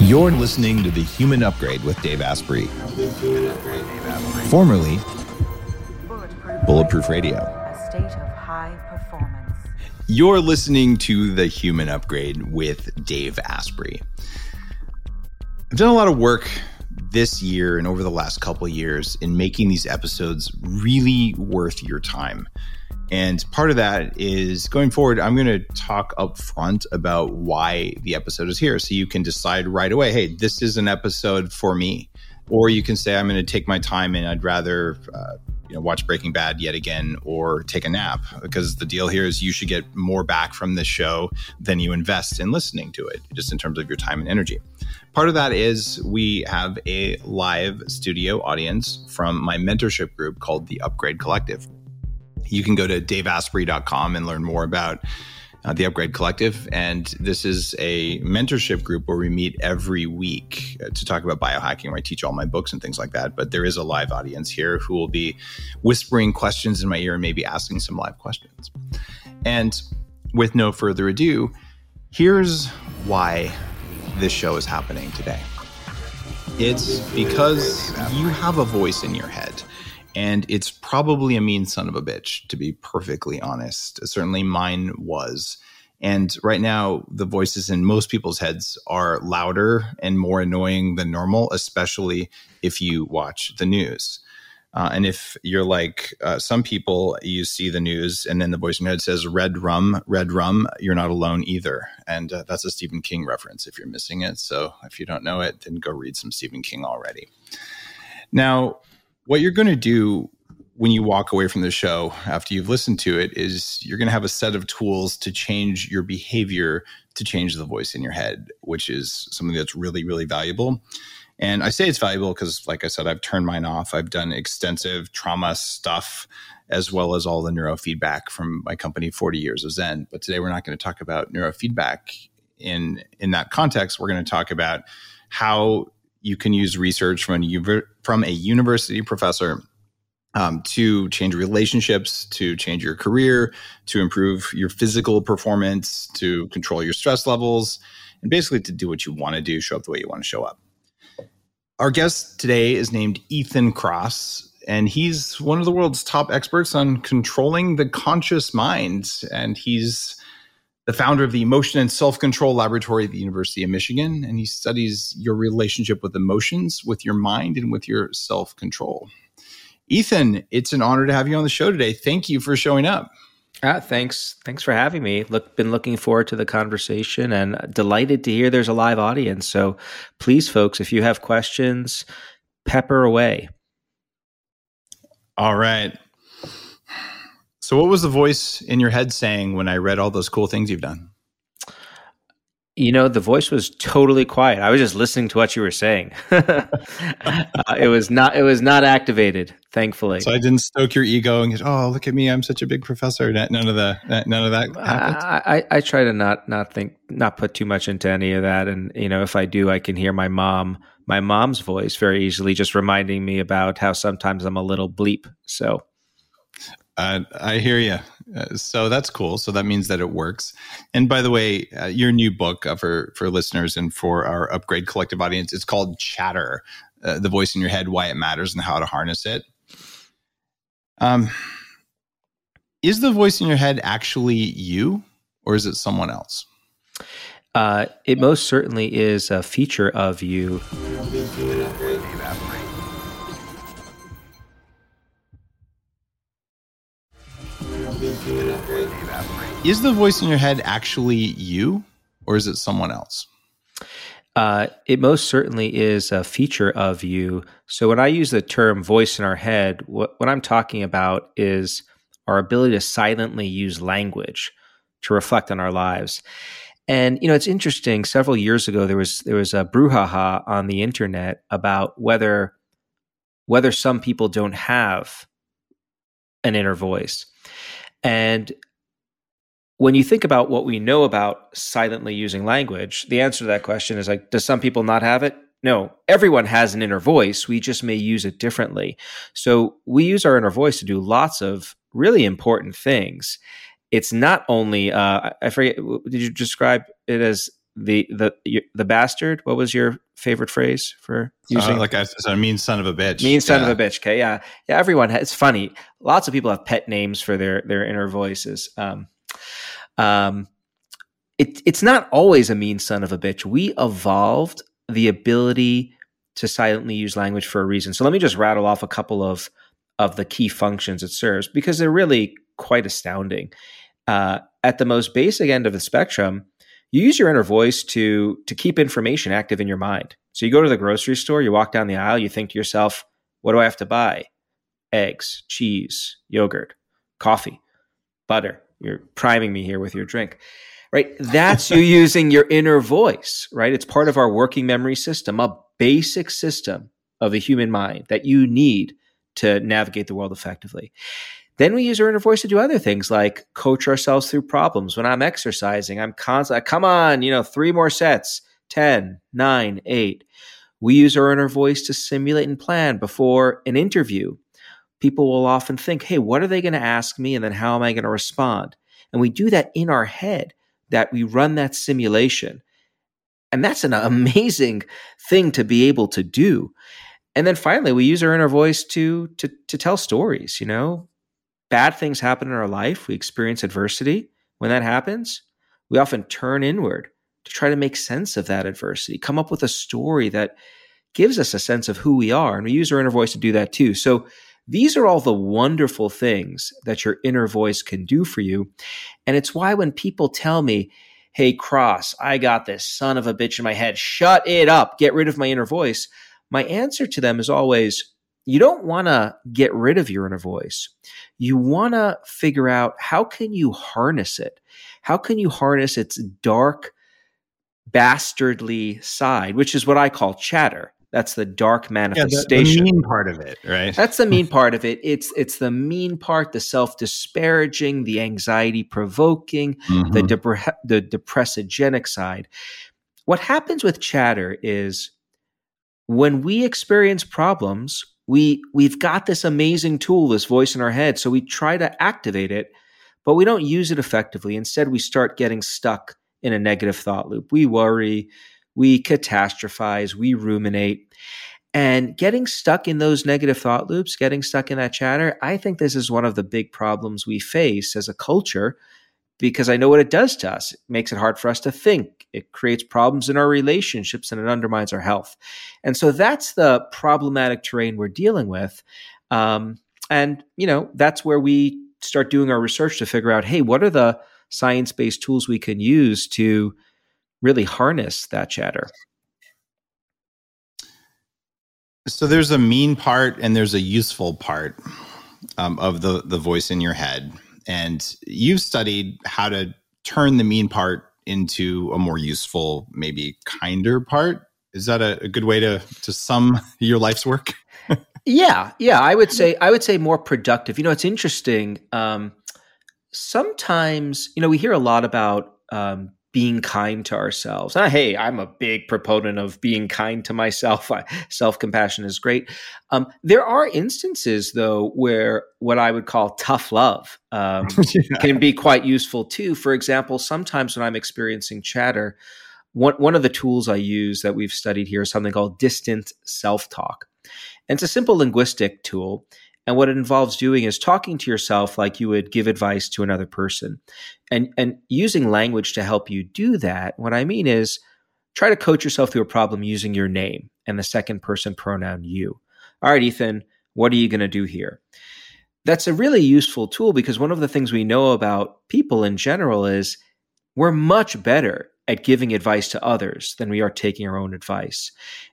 You're listening to The Human Upgrade with Dave Asprey, formerly Bulletproof Radio. A state of high performance. You're listening to The Human Upgrade with Dave Asprey. I've done a lot of work this year and over the last couple years in making these episodes really worth your time. And part of that is going forward, I'm going to talk up front about why the episode is here. So you can decide right away, hey, this is an episode for me. Or you can say, I'm going to take my time and I'd rather uh, you know, watch Breaking Bad yet again or take a nap. Because the deal here is you should get more back from this show than you invest in listening to it, just in terms of your time and energy. Part of that is we have a live studio audience from my mentorship group called the Upgrade Collective you can go to daveasprey.com and learn more about uh, the Upgrade Collective. And this is a mentorship group where we meet every week uh, to talk about biohacking, where I teach all my books and things like that. But there is a live audience here who will be whispering questions in my ear and maybe asking some live questions. And with no further ado, here's why this show is happening today. It's because you have a voice in your head and it's probably a mean son of a bitch, to be perfectly honest. Certainly mine was. And right now, the voices in most people's heads are louder and more annoying than normal, especially if you watch the news. Uh, and if you're like uh, some people, you see the news and then the voice in your head says red rum, red rum, you're not alone either. And uh, that's a Stephen King reference if you're missing it. So if you don't know it, then go read some Stephen King already. Now, what you're going to do when you walk away from the show after you've listened to it is you're going to have a set of tools to change your behavior to change the voice in your head, which is something that's really, really valuable. And I say it's valuable because, like I said, I've turned mine off. I've done extensive trauma stuff as well as all the neurofeedback from my company, 40 Years of Zen. But today we're not going to talk about neurofeedback in in that context. We're going to talk about how you can use research from a, from a university professor um, to change relationships, to change your career, to improve your physical performance, to control your stress levels, and basically to do what you want to do, show up the way you want to show up. Our guest today is named Ethan Kross, and he's one of the world's top experts on controlling the conscious mind. And he's the founder of the Emotion and Self Control Laboratory at the University of Michigan, and he studies your relationship with emotions, with your mind, and with your self control. Ethan, it's an honor to have you on the show today. Thank you for showing up. Uh, thanks. Thanks for having me. Look, been looking forward to the conversation and delighted to hear there's a live audience. So please, folks, if you have questions, pepper away. All right. So, what was the voice in your head saying when I read all those cool things you've done? You know, the voice was totally quiet. I was just listening to what you were saying. uh, it was not. It was not activated. Thankfully, so I didn't stoke your ego and get, "Oh, look at me! I'm such a big professor." None of the none of that happened. I, I try to not not think not put too much into any of that, and you know, if I do, I can hear my mom my mom's voice very easily, just reminding me about how sometimes I'm a little bleep. So uh, I hear you. Uh, so that's cool. So that means that it works. And by the way, uh, your new book uh, for for listeners and for our upgrade collective audience, it's called Chatter: uh, The Voice in Your Head, Why It Matters, and How to Harness It. Um, is the voice in your head actually you, or is it someone else? Uh, it most certainly is a feature of you. Is the voice in your head actually you, or is it someone else? Uh, it most certainly is a feature of you. So when I use the term voice in our head, what, what I'm talking about is our ability to silently use language to reflect on our lives. And you know, it's interesting. Several years ago, there was there was a brouhaha on the internet about whether whether some people don't have an inner voice. And when you think about what we know about silently using language, the answer to that question is like, does some people not have it? No, everyone has an inner voice. We just may use it differently. So we use our inner voice to do lots of really important things. It's not only, uh, I forget, did you describe it as the the the bastard. What was your favorite phrase for using? Uh, like I said, mean son of a bitch. Mean son yeah. of a bitch. Okay, yeah, yeah. Everyone, has, it's funny. Lots of people have pet names for their their inner voices. Um, um, it, it's not always a mean son of a bitch. We evolved the ability to silently use language for a reason. So let me just rattle off a couple of of the key functions it serves because they're really quite astounding. Uh, at the most basic end of the spectrum, you use your inner voice to to keep information active in your mind. So you go to the grocery store, you walk down the aisle, you think to yourself, "What do I have to buy? Eggs, cheese, yogurt, coffee, butter." You're priming me here with your drink. Right? That's you using your inner voice, right? It's part of our working memory system, a basic system of the human mind that you need to navigate the world effectively. Then we use our inner voice to do other things like coach ourselves through problems. When I'm exercising, I'm constantly, come on, you know, three more sets, 10, 9, 8. We use our inner voice to simulate and plan before an interview. People will often think, hey, what are they going to ask me? And then how am I going to respond? And we do that in our head, that we run that simulation. And that's an amazing thing to be able to do. And then finally, we use our inner voice to, to, to tell stories, you know, bad things happen in our life, we experience adversity. When that happens, we often turn inward to try to make sense of that adversity, come up with a story that gives us a sense of who we are. And we use our inner voice to do that too. So these are all the wonderful things that your inner voice can do for you. And it's why when people tell me, Hey, Kross, I got this son of a bitch in my head, shut it up, get rid of my inner voice. My answer to them is always, you don't want to get rid of your inner voice. You want to figure out how can you harness it? How can you harness its dark, bastardly side, which is what I call chatter. That's the dark manifestation. Yeah, the, the mean part of it, right? That's the mean part of it. It's it's the mean part, the self disparaging, the anxiety provoking, mm-hmm. the depre- the depressogenic side. What happens with chatter is when we experience problems, we we've got this amazing tool this voice in our head so we try to activate it but we don't use it effectively instead we start getting stuck in a negative thought loop we worry we catastrophize we ruminate and getting stuck in those negative thought loops getting stuck in that chatter i think this is one of the big problems we face as a culture because I know what it does to us. It makes it hard for us to think. It creates problems in our relationships and it undermines our health. And so that's the problematic terrain we're dealing with. Um, and, you know, that's where we start doing our research to figure out hey, what are the science based tools we can use to really harness that chatter? So there's a mean part and there's a useful part um, of the the voice in your head and you've studied how to turn the mean part into a more useful, maybe kinder part. Is that a, a good way to to sum your life's work? yeah, yeah, I would say I would say more productive. You know, it's interesting. Um, sometimes, you know, we hear a lot about um, being kind to ourselves. Uh, hey, I'm a big proponent of being kind to myself. Self compassion is great. Um, there are instances, though, where what I would call tough love um, yeah. can be quite useful too. For example, sometimes when I'm experiencing chatter, one, one of the tools I use that we've studied here is something called distant self talk. And it's a simple linguistic tool. And what it involves doing is talking to yourself like you would give advice to another person and, and using language to help you do that. What I mean is try to coach yourself through a problem using your name and the second person pronoun you. All right, Ethan, what are you going to do here? That's a really useful tool because one of the things we know about people in general is we're much better at giving advice to others than we are taking our own advice.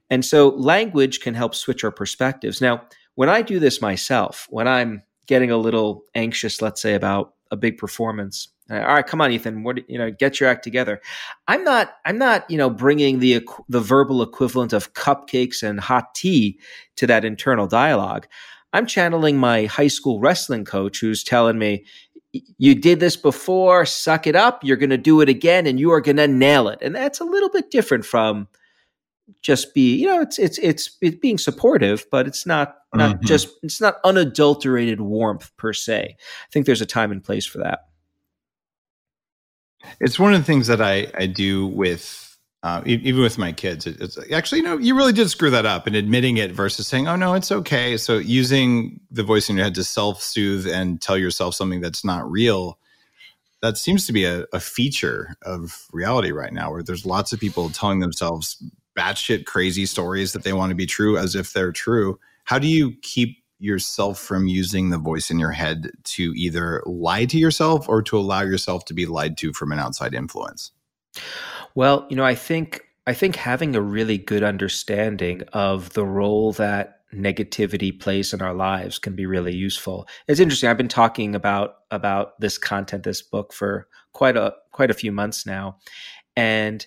And so language can help switch our perspectives. Now, when I do this myself, when I'm getting a little anxious, let's say about a big performance, all right, come on, Ethan, what you know, get your act together. I'm not, I'm not, you know, bringing the the verbal equivalent of cupcakes and hot tea to that internal dialogue. I'm channeling my high school wrestling coach who's telling me, you did this before, suck it up, you're going to do it again, and you are going to nail it. And that's a little bit different from just be you know it's it's it's, it's being supportive but it's not not mm-hmm. just it's not unadulterated warmth per se i think there's a time and place for that it's one of the things that i i do with uh, even with my kids, it, it's actually, you know, you really did screw that up and admitting it versus saying, oh, no, it's okay. So using the voice in your head to self soothe and tell yourself something that's not real, that seems to be a, a feature of reality right now, where there's lots of people telling themselves batshit crazy stories that they want to be true as if they're true. How do you keep yourself from using the voice in your head to either lie to yourself or to allow yourself to be lied to from an outside influence? Well, you know, I think I think having a really good understanding of the role that negativity plays in our lives can be really useful. It's interesting. I've been talking about about this content, this book for quite a quite a few months now. And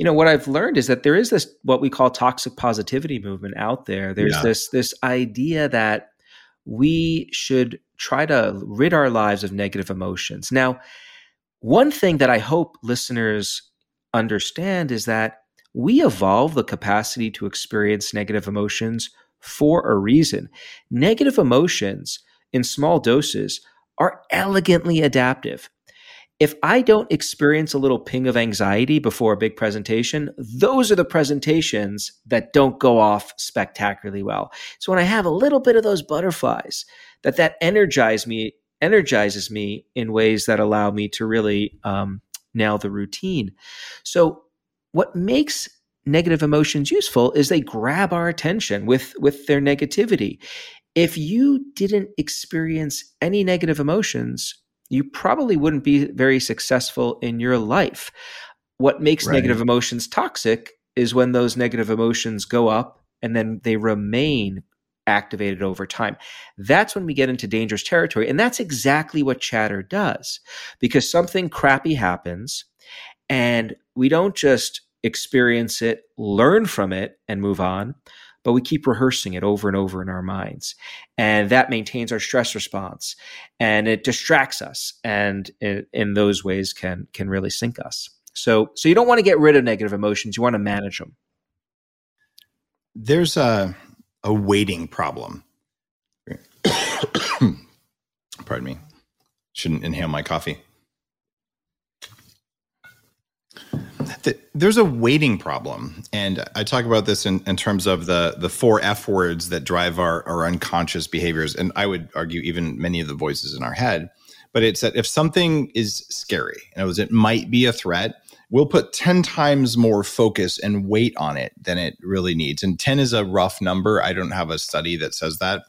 you know what I've learned is that there is this what we call toxic positivity movement out there. There's yeah. this this idea that we should try to rid our lives of negative emotions. Now, one thing that I hope listeners understand is that we evolve the capacity to experience negative emotions for a reason. Negative emotions in small doses are elegantly adaptive. If I don't experience a little ping of anxiety before a big presentation, those are the presentations that don't go off spectacularly well. So when I have a little bit of those butterflies, that that energize me energizes me in ways that allow me to really um, now the routine. So, what makes negative emotions useful is they grab our attention with with their negativity. If you didn't experience any negative emotions, you probably wouldn't be very successful in your life. What makes right. negative emotions toxic is when those negative emotions go up and then they remain activated over time. That's when we get into dangerous territory. And that's exactly what chatter does because something crappy happens and we don't just experience it, learn from it, and move on, but we keep rehearsing it over and over in our minds. And that maintains our stress response and it distracts us and in, in those ways can, can really sink us. So, so you don't want to get rid of negative emotions. You want to manage them. There's a, a waiting problem. Pardon me. Shouldn't inhale my coffee. There's a waiting problem, and I talk about this in, in terms of the the four F words that drive our, our unconscious behaviors, and I would argue even many of the voices in our head. But it's that if something is scary, in other words, it might be a threat, we'll put 10 times more focus and weight on it than it really needs. And 10 is a rough number. I don't have a study that says that.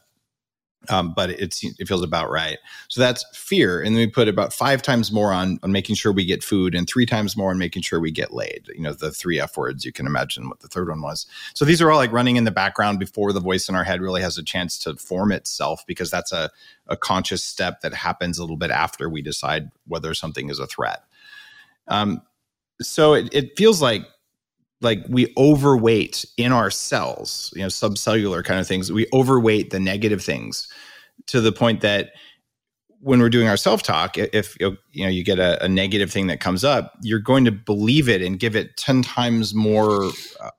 Um, but it, it feels about right. So that's fear. And then we put about five times more on, on making sure we get food and three times more on making sure we get laid. You know, the three F words, you can imagine what the third one was. So these are all like running in the background before the voice in our head really has a chance to form itself because that's a, a conscious step that happens a little bit after we decide whether something is a threat. Um, so it, it feels like like we overweight in our cells, you know, subcellular kind of things. We overweight the negative things to the point that when we're doing our self-talk, if you know you get a, a negative thing that comes up, you're going to believe it and give it ten times more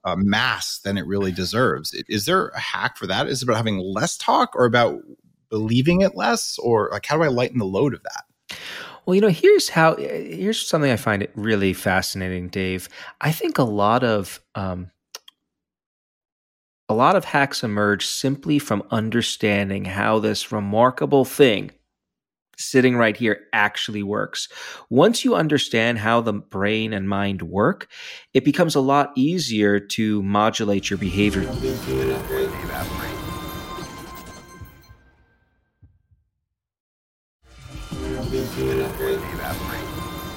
uh, mass than it really deserves. Is there a hack for that? Is it about having less talk, or about believing it less, or like how do I lighten the load of that? Well, you know, here's how. Here's something I find it really fascinating, Dave. I think a lot of um, a lot of hacks emerge simply from understanding how this remarkable thing sitting right here actually works. Once you understand how the brain and mind work, it becomes a lot easier to modulate your behavior.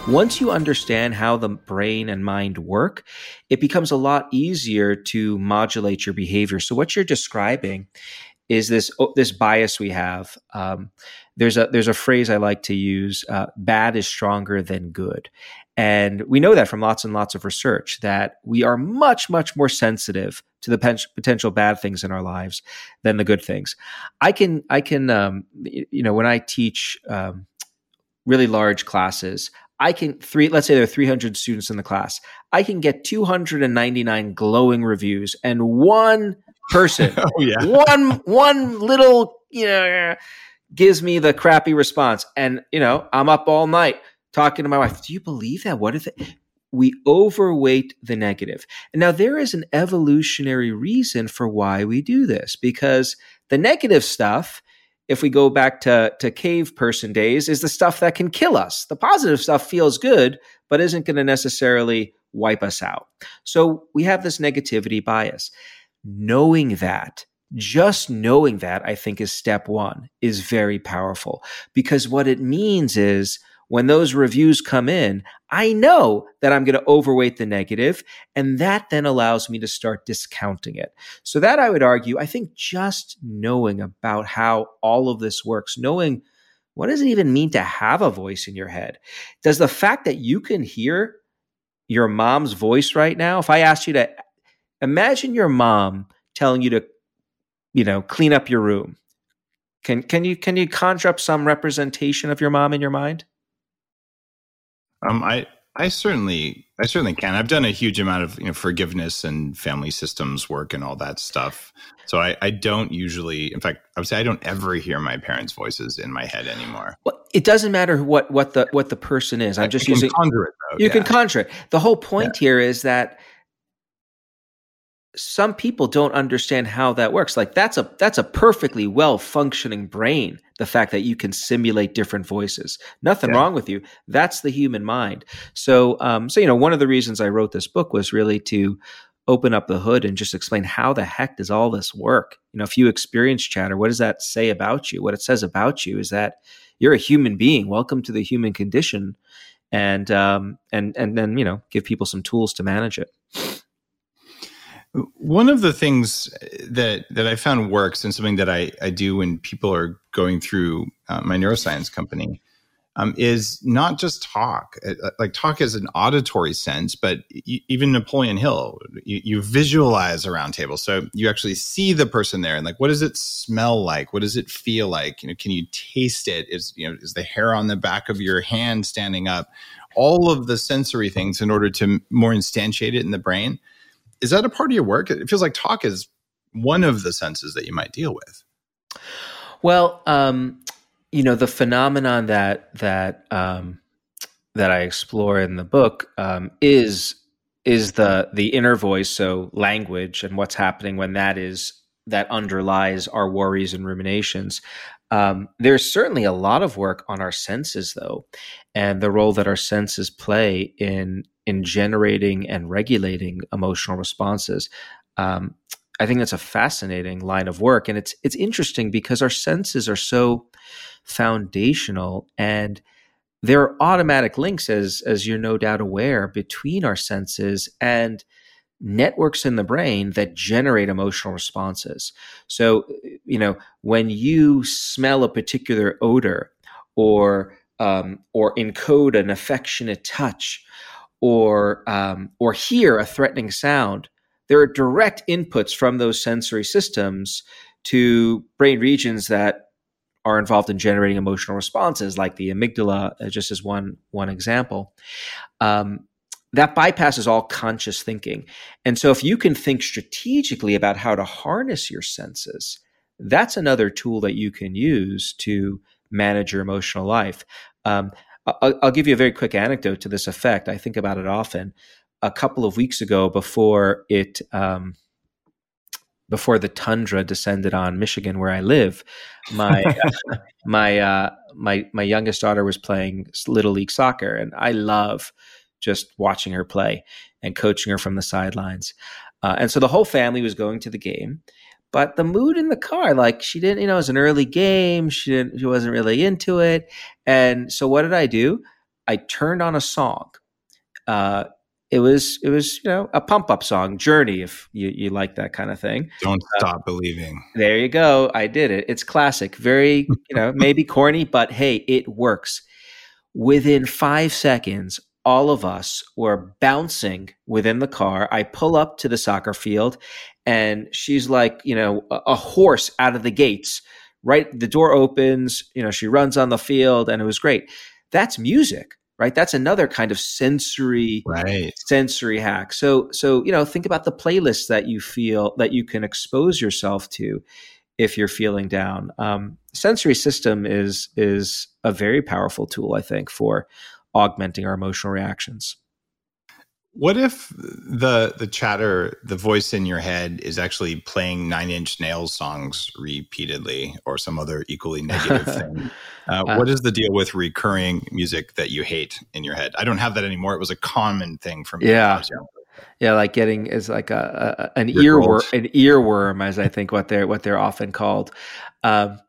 Once you understand how the brain and mind work, it becomes a lot easier to modulate your behavior. So what you're describing is this oh, this bias we have. Um, there's a there's a phrase I like to use: uh, "Bad is stronger than good," and we know that from lots and lots of research that we are much much more sensitive to the potential bad things in our lives than the good things. I can I can um, you know when I teach. Um, really large classes, I can three, let's say there are 300 students in the class. I can get 299 glowing reviews and one person, oh, yeah. one, one little, you know, gives me the crappy response. And, you know, I'm up all night talking to my wife. Do you believe that? What if it? we overweight the negative. And now there is an evolutionary reason for why we do this because the negative stuff, if we go back to, to cave person days, is the stuff that can kill us. The positive stuff feels good, but isn't going to necessarily wipe us out. So we have this negativity bias. Knowing that, just knowing that, I think is step one, is very powerful because what it means is when those reviews come in, I know that I'm going to overweight the negative, and that then allows me to start discounting it. So, that I would argue, I think just knowing about how all of this works, knowing what does it even mean to have a voice in your head? Does the fact that you can hear your mom's voice right now, if I asked you to imagine your mom telling you to, you know, clean up your room, can, can you can you conjure up some representation of your mom in your mind? Um, I I certainly I certainly can. I've done a huge amount of you know forgiveness and family systems work and all that stuff. So I, I don't usually, in fact, I would say I don't ever hear my parents' voices in my head anymore. Well, it doesn't matter what what the what the person is. I'm I just using conjure it. Though, you yeah. can conjure it. The whole point yeah. here is that some people don't understand how that works. Like that's a that's a perfectly well functioning brain. The fact that you can simulate different voices, nothing yeah. wrong with you. That's the human mind. So, um, so you know, one of the reasons I wrote this book was really to open up the hood and just explain how the heck does all this work. You know, if you experience chatter, what does that say about you? What it says about you is that you're a human being. Welcome to the human condition, and um, and and then you know, give people some tools to manage it. One of the things that that I found works and something that I, I do when people are going through uh, my neuroscience company um, is not just talk. Uh, uh, like talk is an auditory sense, but even Napoleon Hill, you, you visualize a round table, so you actually see the person there, and like, what does it smell like? What does it feel like? You know, can you taste it? Is you know, is the hair on the back of your hand standing up? All of the sensory things in order to more instantiate it in the brain is that a part of your work? It feels like talk is one of the senses that you might deal with. Well, um, you know, the phenomenon that that um, that I explore in the book um, is is the the inner voice, so language, and what's happening when that is that underlies our worries and ruminations. Um, there's certainly a lot of work on our senses, though, and the role that our senses play in in generating and regulating emotional responses. Um, I think that's a fascinating line of work, and it's it's interesting because our senses are so foundational, and there are automatic links, as as you're no doubt aware, between our senses and networks in the brain that generate emotional responses. So, you know, when you smell a particular odor, or um, or encode an affectionate touch, or um, or hear a threatening sound, there are direct inputs from those sensory systems to brain regions that are involved in generating emotional responses, like the amygdala, uh, just as one one example. Um, that bypasses all conscious thinking, and so if you can think strategically about how to harness your senses, that's another tool that you can use to manage your emotional life. Um, I'll, I'll, give you a very quick anecdote to this effect. I think about it often. A couple of weeks ago, before it, um, before the tundra descended on Michigan, where I live, my uh, my uh, my my youngest daughter was playing little league soccer, and I love just watching her play and coaching her from the sidelines. Uh, and so the whole family was going to the game, but the mood in the car, like she didn't, you know, it was an early game. She didn't, she wasn't really into it. And so what did I do? I turned on a song. Uh, it was it was you know a pump up song journey if you, you like that kind of thing don't uh, stop uh, believing there you go i did it it's classic very you know maybe corny but hey it works within five seconds all of us were bouncing within the car. I pull up to the soccer field and she's like, you know, a, a, horse out of the gates. Right, the door opens, you know, she runs on the field and it was great. That's music, right? That's another kind of sensory right. sensory hack. So so, you know, think about the playlists that you feel that you can expose yourself to if you're feeling down. Um, sensory system is is a very powerful tool, I think, for augmenting our emotional reactions. What if the the chatter, the voice in your head, is actually playing Nine Inch Nails songs repeatedly, or some other equally negative thing? Uh, uh, what is the deal with recurring music that you hate in your head? I don't have that anymore. It was a common thing for me. Yeah, yeah, like getting is like a, a an earworm, an earworm, as I think what they're what they're often called. Um,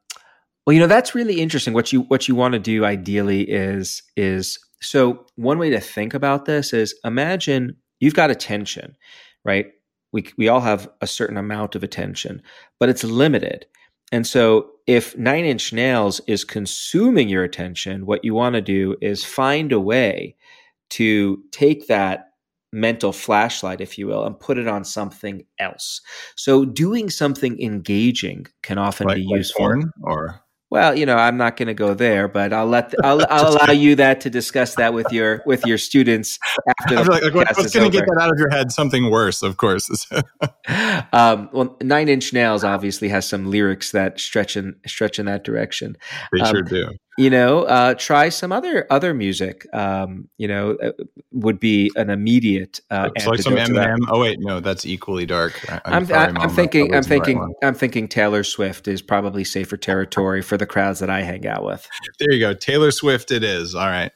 well, you know that's really interesting. What you what you want to do ideally is is so one way to think about this is imagine you've got attention, right? We we all have a certain amount of attention, but it's limited. And so if Nine Inch Nails is consuming your attention, what you want to do is find a way to take that mental flashlight, if you will, and put it on something else. So doing something engaging can often like, be useful. Like or well, you know, I'm not going to go there, but I'll let the, I'll, I'll allow you that to discuss that with your with your students after the like, like, what's going to get that out of your head? Something worse, of course. um, well, Nine Inch Nails obviously has some lyrics that stretch in stretch in that direction. They um, sure do you know uh, try some other other music um, you know uh, would be an immediate uh, so like some Eminem. Oh wait, no, that's equally dark. I'm, I'm, I'm thinking I'm thinking right I'm thinking Taylor Swift is probably safer territory for the crowds that I hang out with. There you go, Taylor Swift. It is all right.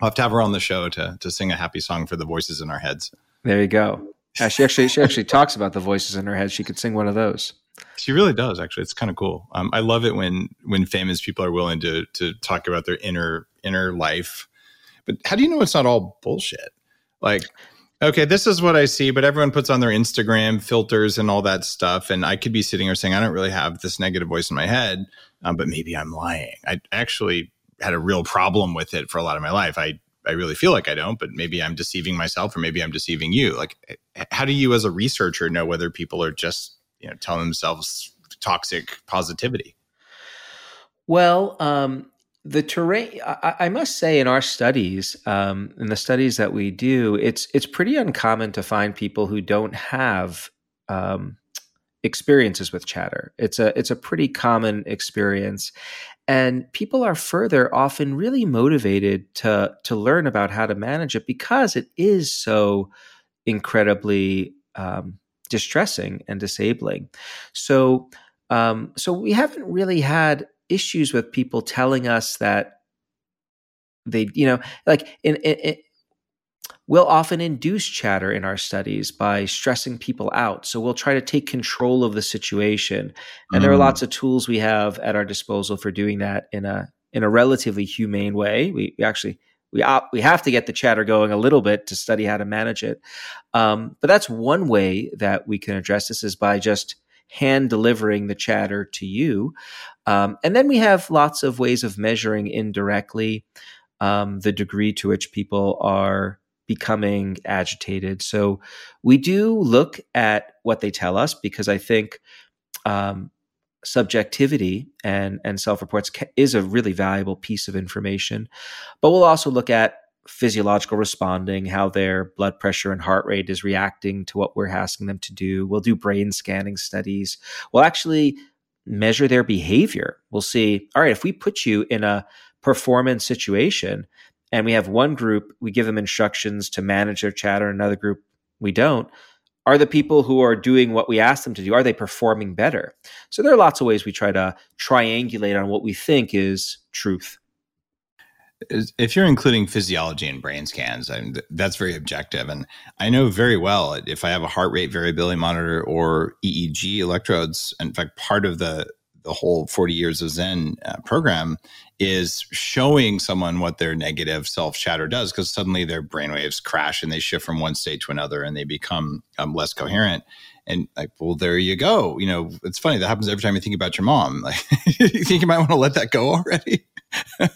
I'll have to have her on the show to to sing a happy song for the voices in our heads. There you go. Uh, she actually she actually talks about the voices in her head. She could sing one of those. She really does. Actually, it's kind of cool. Um, I love it when when famous people are willing to to talk about their inner inner life. But how do you know it's not all bullshit? Like, okay, this is what I see, but everyone puts on their Instagram filters and all that stuff, and I could be sitting here saying I don't really have this negative voice in my head, um, but maybe I'm lying. I actually had a real problem with it for a lot of my life. I I really feel like I don't, but maybe I'm deceiving myself or maybe I'm deceiving you. Like, how do you as a researcher know whether people are just you know telling themselves toxic positivity? Well, um, the terrain. I, I, must say, in our studies, um, in the studies that we do, it's it's pretty uncommon to find people who don't have um, experiences with chatter. It's a it's a pretty common experience, and people are further often really motivated to to learn about how to manage it because it is so incredibly um, distressing and disabling. So, um, so we haven't really had issues with people telling us that they, you know, like in, in, in We'll often induce chatter in our studies by stressing people out. So we'll try to take control of the situation. And mm. there are mm. lots of tools we have at our disposal for doing that in a in a relatively humane way. We, we actually we op- we have to get the chatter going a little bit to study how to manage it. Um, but that's one way that we can address this is by just hand delivering the chatter to you. Um, and then we have lots of ways of measuring indirectly um, the degree to which people are becoming agitated. So we do look at what they tell us because I think um, subjectivity and and self reports is a really valuable piece of information. But we'll also look at physiological responding how their blood pressure and heart rate is reacting to what we're asking them to do. We'll do brain scanning studies. We'll actually measure their behavior. We'll see all right if we put you in a performance situation and we have one group we give them instructions to manage their chatter another group we don't are the people who are doing what we ask them to do are they performing better? So there are lots of ways we try to triangulate on what we think is truth. If you're including physiology and brain scans I mean, that's very objective and i know very well if i have a heart rate variability monitor or eeg electrodes in fact part of the the whole 40 years of zen uh, program is showing someone what their negative self chatter does because suddenly their brainwaves crash and they shift from one state to another and they become um, less coherent. And like well there you go. You know it's funny that happens every time you think about your mom. Like you think you might want to let that go already?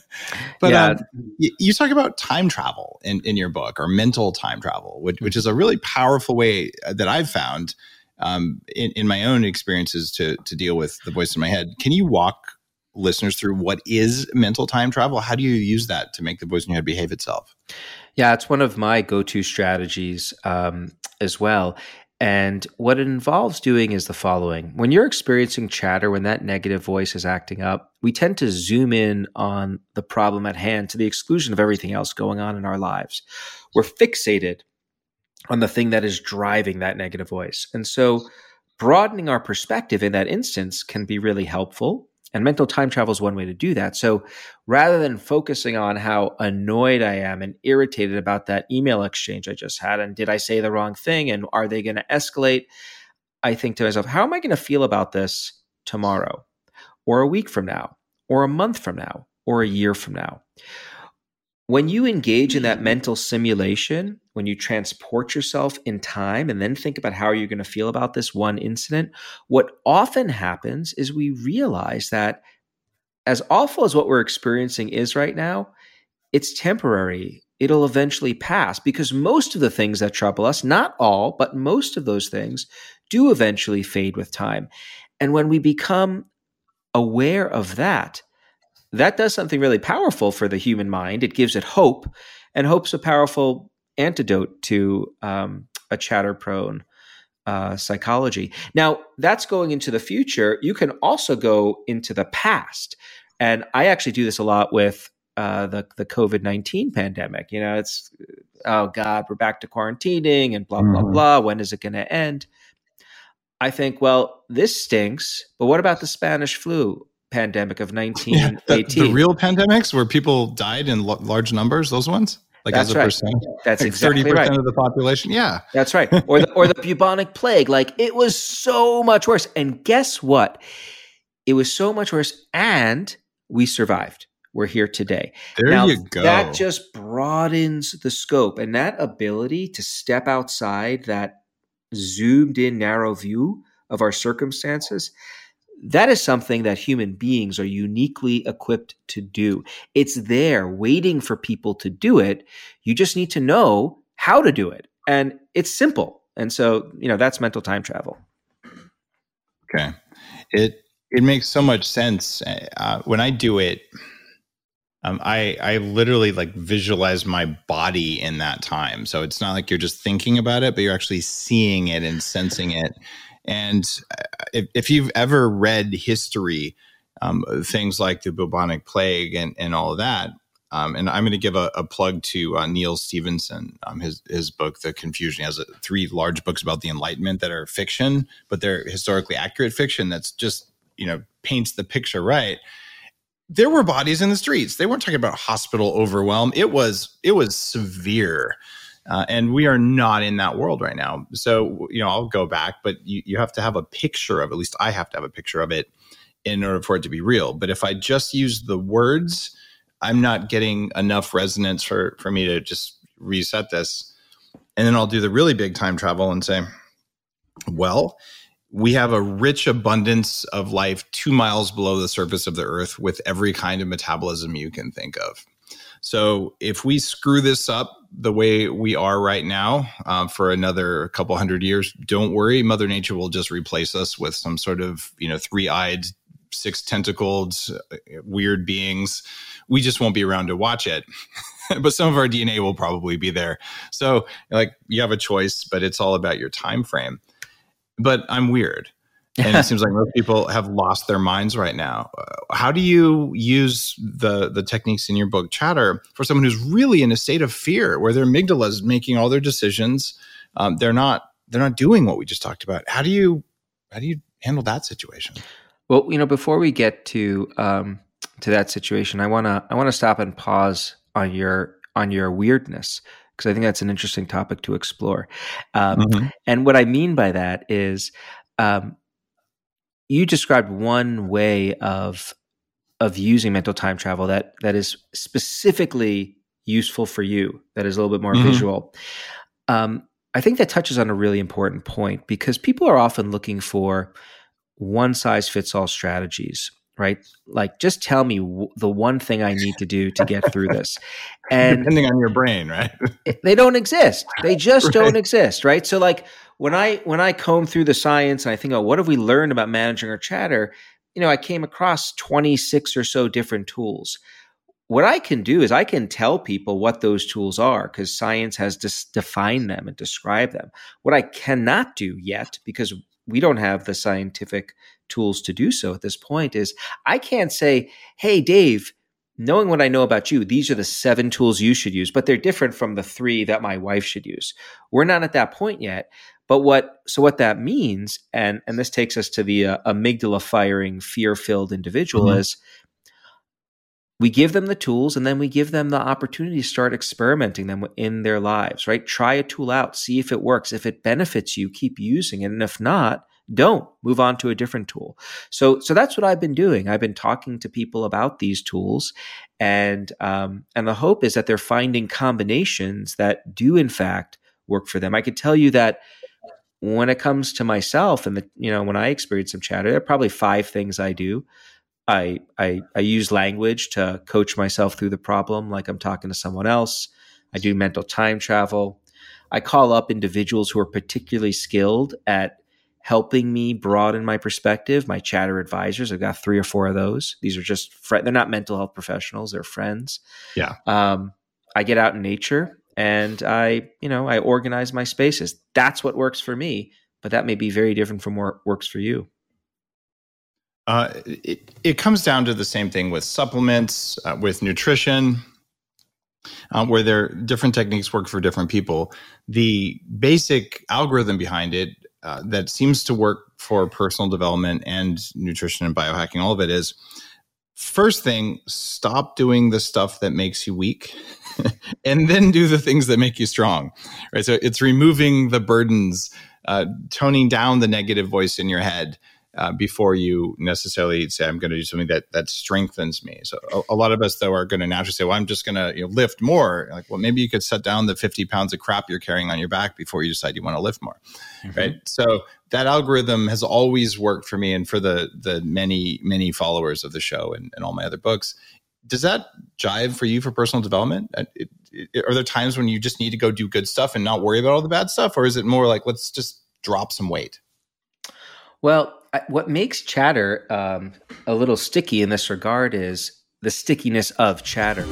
But yeah. um, you, you, talk about time travel in, in your book or mental time travel which, which is a really powerful way uh, that i've found um, in, in my own experiences to to deal with the voice in my head can you walk listeners through what is mental time travel. How do you use that to make the voice in your head behave itself? Yeah, it's one of my go to strategies um, as well. And what it involves doing is the following when you're experiencing chatter, when that negative voice is acting up, we tend to zoom in on the problem at hand to the exclusion of everything else going on in our lives. We're fixated on the thing that is driving that negative voice. And so broadening our perspective in that instance can be really helpful. And mental time travel is one way to do that. So rather than focusing on how annoyed I am and irritated about that email exchange I just had, and did I say the wrong thing, and are they going to escalate? I think to myself, how am I going to feel about this tomorrow, or a week from now, or a month from now, or a year from now? When you engage in that mm-hmm. mental simulation, when you transport yourself in time and then think about how you're going to feel about this one incident, what often happens is we realize that as awful as what we're experiencing is right now, it's temporary. It'll eventually pass because most of the things that trouble us, not all, but most of those things do eventually fade with time. And when we become aware of that, that does something really powerful for the human mind. It gives it hope, and hope's a powerful antidote to um, a chatter prone uh, psychology. Now, that's going into the future. You can also go into the past. And I actually do this a lot with uh, the, the COVID 19 pandemic. You know, it's, oh God, we're back to quarantining and blah, blah, mm-hmm. blah. When is it going to end? I think, well, this stinks, but what about the Spanish flu? Pandemic of 1918. Yeah, the, the, real pandemics where people died in l- large numbers, those ones? Like That's as a right. percent? That's like exactly 30% right. of the population? Yeah. That's right. Or the, or the bubonic plague. Like it was so much worse. And guess what? It was so much worse. And we survived. We're here today. There now, you go. That just broadens the scope and that ability to step outside that zoomed in narrow view of our circumstances that is something that human beings are uniquely equipped to do. It's there waiting for people to do it. You just need to know how to do it. And it's simple. And so, you know, that's mental time travel. Okay. It it makes so much sense. Uh, when I do it, um, I I literally like visualize my body in that time. So it's not like you're just thinking about it, but you're actually seeing it and sensing it. And uh, if, if you've ever read history, um, things like the bubonic plague and, and all of that, um, and I'm going to give a, a plug to uh, Neal Stephenson, um, his his book, The Confusion. He has a, three large books about the Enlightenment that are fiction, but they're historically accurate fiction. That's just you know paints the picture right. There were bodies in the streets. They weren't talking about hospital overwhelm. It was it was severe. Uh, and we are not in that world right now. So, you know, I'll go back, but you, you have to have a picture of, at least I have to have a picture of it in order for it to be real. But if I just use the words, I'm not getting enough resonance for, for me to just reset this. And then I'll do the really big time travel and say, well, we have a rich abundance of life two miles below the surface of the earth with every kind of metabolism you can think of. So if we screw this up the way we are right now uh, for another couple hundred years, don't worry. Mother Nature will just replace us with some sort of, you know, three eyed, six tentacled, uh, weird beings. We just won't be around to watch it. but some of our DNA will probably be there. So, like, you have a choice, but it's all about your time frame. But I'm weird and it seems like most people have lost their minds right now. Uh, how do you use the the techniques in your book Chatter for someone who's really in a state of fear, where their amygdala is making all their decisions? Um, they're not they're not doing what we just talked about. How do you how do you handle that situation? Well, you know, before we get to um, to that situation, I wanna I wanna stop and pause on your on your weirdness because I think that's an interesting topic to explore. Um, mm-hmm. And what I mean by that is um, you described one way of of using mental time travel that that is specifically useful for you that is a little bit more mm-hmm. visual um, i think that touches on a really important point because people are often looking for one size fits all strategies right like just tell me w- the one thing i need to do to get through this and depending on your brain right they don't exist they just right. don't exist right so like when I when I comb through the science and I think, oh, what have we learned about managing our chatter? You know, I came across 26 or so different tools. What I can do is I can tell people what those tools are because science has defined them and described them. What I cannot do yet, because we don't have the scientific tools to do so at this point, is I can't say, hey, Dave, knowing what I know about you, these are the seven tools you should use, but they're different from the three that my wife should use. We're not at that point yet. But what so what that means, and and this takes us to the uh, amygdala firing, fear filled individual mm-hmm. is we give them the tools and then we give them the opportunity to start experimenting them in their lives right try a tool out see if it works if it benefits you keep using it and if not don't move on to a different tool so so that's what i've been doing i've been talking to people about these tools and um, and the hope is that they're finding combinations that do in fact work for them i could tell you that when it comes to myself and the you know when i experience some chatter there are probably five things i do I, I I use language to coach myself through the problem, like I'm talking to someone else. I do mental time travel. I call up individuals who are particularly skilled at helping me broaden my perspective. My chatter advisors, I've got three or four of those. These are just fr- they're not mental health professionals; they're friends. Yeah. Um, I get out in nature and I, you know, I organize my spaces. That's what works for me, but that may be very different from what works for you. Uh, it, it comes down to the same thing with supplements, uh, with nutrition, uh, where there different techniques work for different people. The basic algorithm behind it uh, that seems to work for personal development and nutrition and biohacking, all of it is first thing, stop doing the stuff that makes you weak. and then do the things that make you strong right so it's removing the burdens uh, toning down the negative voice in your head uh, before you necessarily say I'm going to do something that that strengthens me. So a, a lot of us though are going to naturally say, "Well, I'm just going to you know, lift more." Like, well, maybe you could set down the 50 pounds of crap you're carrying on your back before you decide you want to lift more, mm-hmm. right? So that algorithm has always worked for me and for the the many many followers of the show and, and all my other books. Does that jive for you for personal development? Uh, it, it, are there times when you just need to go do good stuff and not worry about all the bad stuff, or is it more like let's just drop some weight? Well, what makes chatter um, a little sticky in this regard is the stickiness of chatter.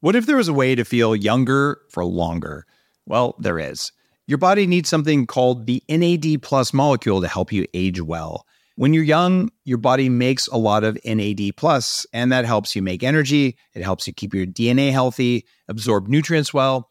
What if there was a way to feel younger for longer? Well, there is. Your body needs something called the NAD plus molecule to help you age well. When you're young, your body makes a lot of NAD plus, and that helps you make energy. It helps you keep your DNA healthy, absorb nutrients well,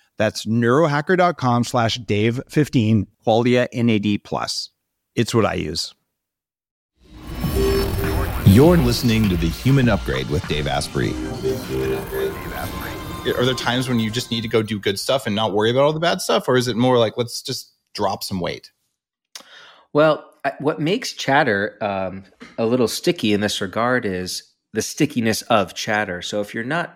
That's neurohacker.com slash Dave15, Qualia NAD Plus. It's what I use. You're listening to The Human Upgrade with Dave Asprey. Are there times when you just need to go do good stuff and not worry about all the bad stuff? Or is it more like, let's just drop some weight? Well, what makes chatter um, a little sticky in this regard is the stickiness of chatter. So if you're not,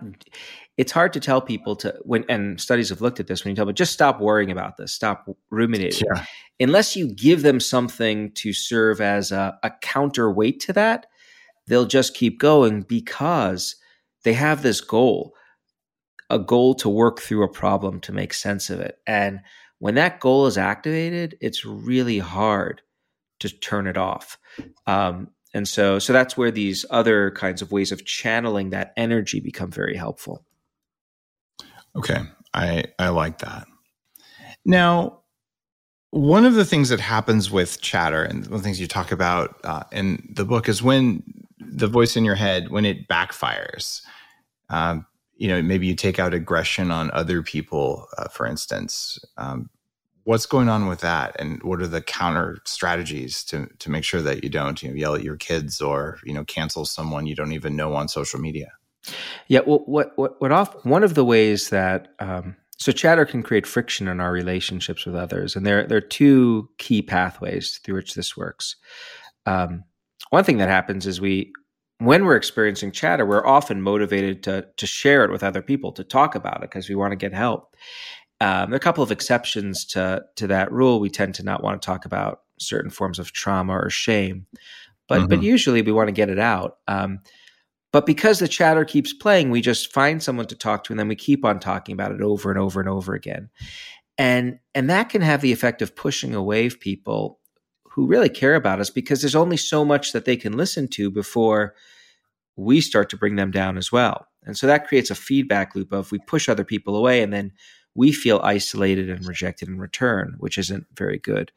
it's hard to tell people to when and studies have looked at this when you tell them just stop worrying about this, stop ruminating. Yeah. Unless you give them something to serve as a, a counterweight to that, they'll just keep going because they have this goal, a goal to work through a problem to make sense of it. And when that goal is activated, it's really hard to turn it off. Um, and so, so that's where these other kinds of ways of channeling that energy become very helpful. Okay, I I like that. Now, one of the things that happens with chatter, and one of the things you talk about uh, in the book, is when the voice in your head when it backfires. Um, you know, maybe you take out aggression on other people, uh, for instance. Um, what's going on with that and what are the counter strategies to to make sure that you don't you know yell at your kids or you know cancel someone you don't even know on social media yeah well, what what what off one of the ways that um, so chatter can create friction in our relationships with others and there there are two key pathways through which this works um, one thing that happens is we when we're experiencing chatter we're often motivated to to share it with other people to talk about it because we want to get help um, there are a couple of exceptions to to that rule. We tend to not want to talk about certain forms of trauma or shame. But Mhm. but usually we want to get it out. Um, but because the chatter keeps playing, we just find someone to talk to, and then we keep on talking about it over and over and over again. And and that can have the effect of pushing away people who really care about us because there's only so much that they can listen to before we start to bring them down as well. And so that creates a feedback loop of we push other people away and then we feel isolated and rejected in return, which isn't very good.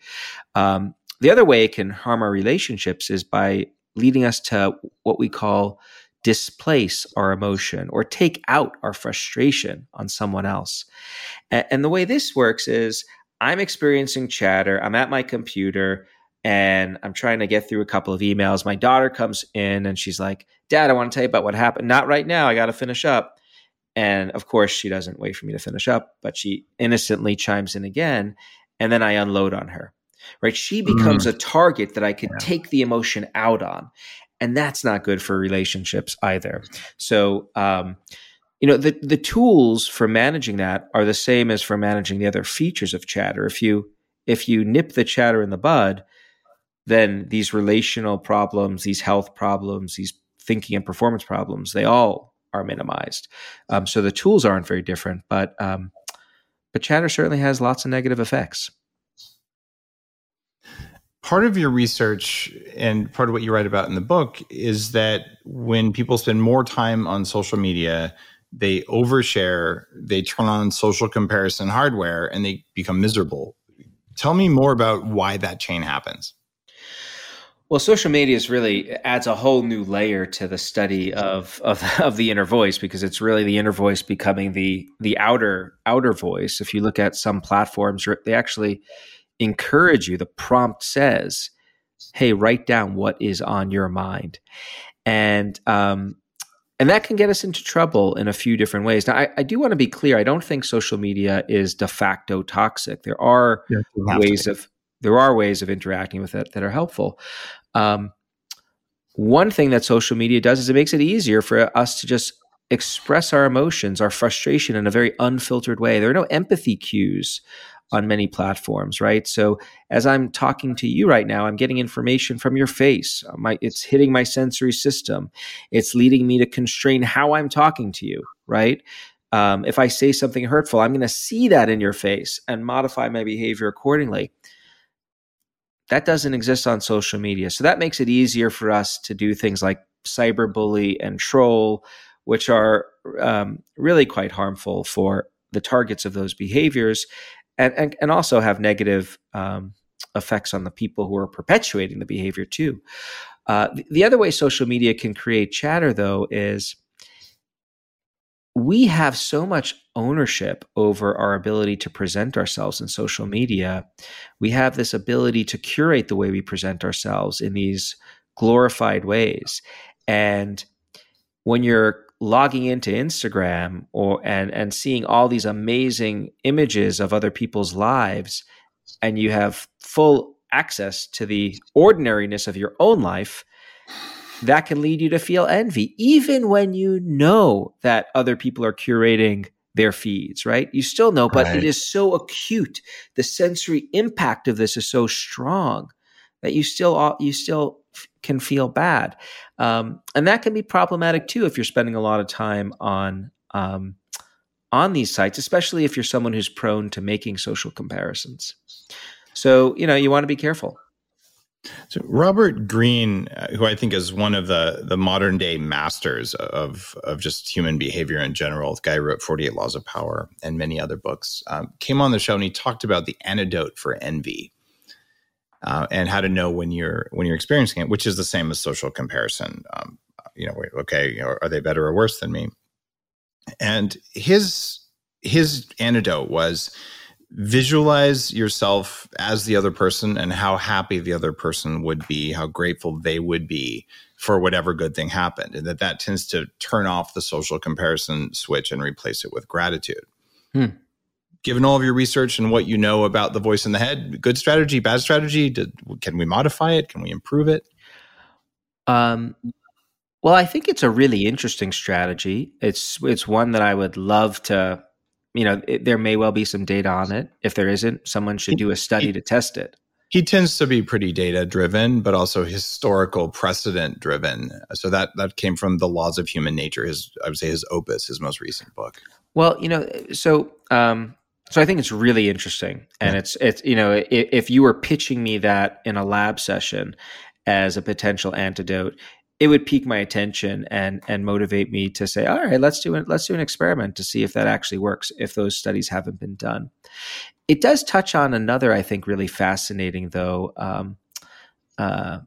Um, the other way it can harm our relationships is by leading us to what we call displace our emotion or take out our frustration on someone else. And, the way this works is I'm experiencing chatter, I'm at my computer, and I'm trying to get through a couple of emails. My daughter comes in and she's like, Dad, I want to tell you about what happened. Not right now. I got to finish up. And of course, she doesn't wait for me to finish up, but she innocently chimes in again. And then I unload on her, right? She becomes mm. a target that I could take the emotion out on. And that's not good for relationships either. So, um, you know, the, the tools for managing that are the same as for managing the other features of chatter. If you, if you nip the chatter in the bud, then these relational problems, these health problems, these thinking and performance problems, they all are minimized. Um, so the tools aren't very different, but um, but chatter certainly has lots of negative effects. Part of your research and part of what you write about in the book is that when people spend more time on social media, they overshare, they turn on social comparison hardware, and they become miserable. Tell me more about why that chain happens. Well, social media is really adds a whole new layer to the study of, of of the inner voice because it's really the inner voice becoming the the outer outer voice. If you look at some platforms, they actually encourage you. The prompt says, "Hey, write down what is on your mind," and um, and that can get us into trouble in a few different ways. Now, I, I do want to be clear. I don't think social media is de facto toxic. There are ways of there are ways of interacting with it that are helpful. Um, one thing that social media does is it makes it easier for us to just express our emotions, our frustration in a very unfiltered way. There are no empathy cues on many platforms, right? So as I'm talking to you right now, I'm getting information from your face. My, it's hitting my sensory system. It's leading me to constrain how I'm talking to you, right? Um, if I say something hurtful, I'm going to see that in your face and modify my behavior accordingly. That doesn't exist on social media. So that makes it easier for us to do things like cyberbully and troll, which are um, really quite harmful for the targets of those behaviors and, and, and also have negative um, effects on the people who are perpetuating the behavior too. Uh, the, the other way social media can create chatter, though, is we have so much ownership over our ability to present ourselves in social media. We have this ability to curate the way we present ourselves in these glorified ways. And when you're logging into Instagram or and and seeing all these amazing images of other people's lives and you have full access to the ordinariness of your own life, that can lead you to feel envy, even when you know that other people are curating their feeds, right? You still know, but Right. it is so acute. The sensory impact of this is so strong that you still you still can feel bad, um, and that can be problematic too if you're spending a lot of time on um, on these sites, especially if you're someone who's prone to making social comparisons. So you know you want to be careful. So Robert Greene, uh, who I think is one of the the modern day masters of of just human behavior in general, the guy who wrote Forty Eight Laws of Power and many other books, um, came on the show and he talked about the antidote for envy uh, and how to know when you're when you're experiencing it, which is the same as social comparison. Um, you know, okay, are they better or worse than me? And his his antidote was visualize yourself as the other person and how happy the other person would be how grateful they would be for whatever good thing happened and that that tends to turn off the social comparison switch and replace it with gratitude Hmm. Given all of your research and what you know about the voice in the head good strategy bad strategy Did, can we modify it can we improve it Um, well, I think it's a really interesting strategy. It's it's one that I would love to. You know, it, there may well be some data on it. If there isn't, someone should do a study to test it. he tends to be pretty data driven, but also historical precedent driven. So that that came from the laws of human nature. His I would say his opus, his most recent book. Well, you know, so um, so I think it's really interesting, and yeah. it's it's you know, if, if you were pitching me that in a lab session as a potential antidote, it would pique my attention and and motivate me to say, all right, let's do it. Let's do an experiment to see if that actually works. If those studies haven't been done, it does touch on another, I think, really fascinating though. Um, uh,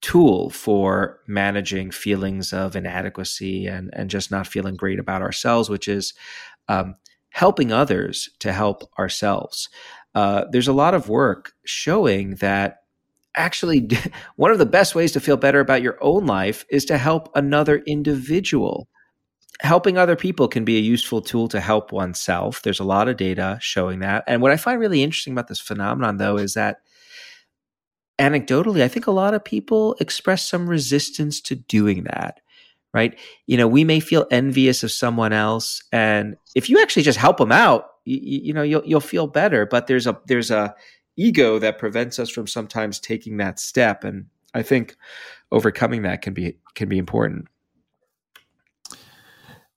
tool for managing feelings of inadequacy and and just not feeling great about ourselves, which is um, helping others to help ourselves. Uh, there's a lot of work showing that actually one of the best ways to feel better about your own life is to help another individual. Helping other people can be a useful tool to help oneself. There's a lot of data showing that. And what i find really interesting about this phenomenon though is that anecdotally i think a lot of people express some resistance to doing that right? You know we may feel envious of someone else and if you actually just help them out you, you know you'll, you'll feel better. But there's a there's a ego that prevents us from sometimes taking that step and i think overcoming that can be can be important.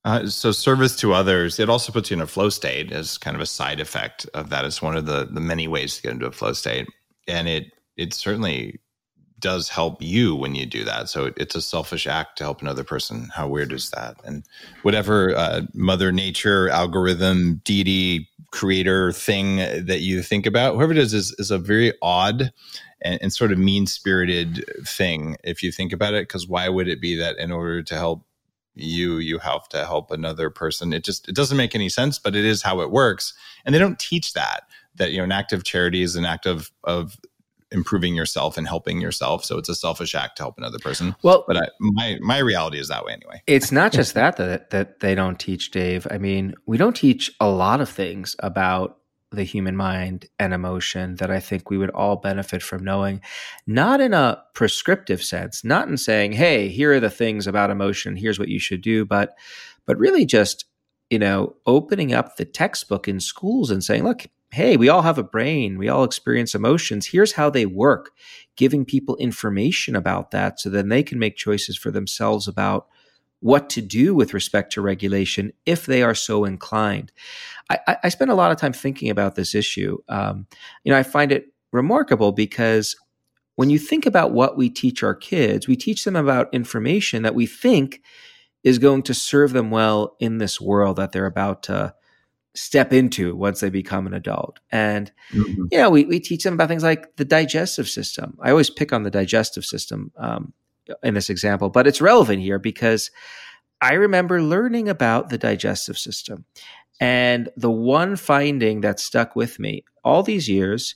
Uh, so service to others it also puts you in a flow state as kind of a side effect of that. It's one of the the many ways to get into a flow state. And it it certainly does help you when you do that. So it's a selfish act to help another person. How weird is that? And whatever uh, Mother Nature, algorithm, deity, creator thing that you think about, whoever it is, is, is a very odd and, and sort of mean spirited thing if you think about it. Because why would it be that in order to help you you have to help another person it just it doesn't make any sense but it is how it works and they don't teach that that you know an act of charity is an act of of improving yourself and helping yourself. So it's a selfish act to help another person. Well, but I, my my reality is that way anyway. It's not just that that that they don't teach, Dave. I mean, we don't teach a lot of things about the human mind and emotion that I think we would all benefit from knowing, not in a prescriptive sense, not in saying, "Hey, here are the things about emotion. Here's what you should do," but but really just you know opening up the textbook in schools and saying, "Look, hey, we all have a brain, we all experience emotions. Here's how they work, giving people information about that so then they can make choices for themselves about what to do with respect to regulation if they are so inclined. I, I spend a lot of time thinking about this issue. Um, you know, I find it remarkable because when you think about what we teach our kids, we teach them about information that we think is going to serve them well in this world that they're about to step into once they become an adult. And, mm-hmm. you know, we, we teach them about things like the digestive system. I always pick on the digestive system um, in this example, but it's relevant here because I remember learning about the digestive system. And the one finding that stuck with me all these years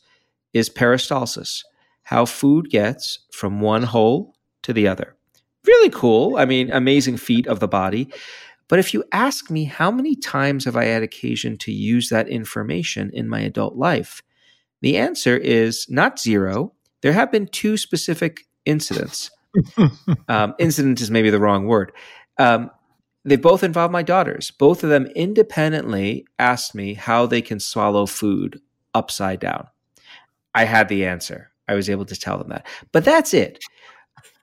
is peristalsis, how food gets from one hole to the other. Really cool. I mean, amazing feat of the body. But if you ask me how many times have I had occasion to use that information in my adult life, the answer is not zero. There have been two specific incidents. um, incident is maybe the wrong word. Um, they both involve my daughters. Both of them independently asked me how they can swallow food upside down. I had the answer. I was able to tell them that. But that's it.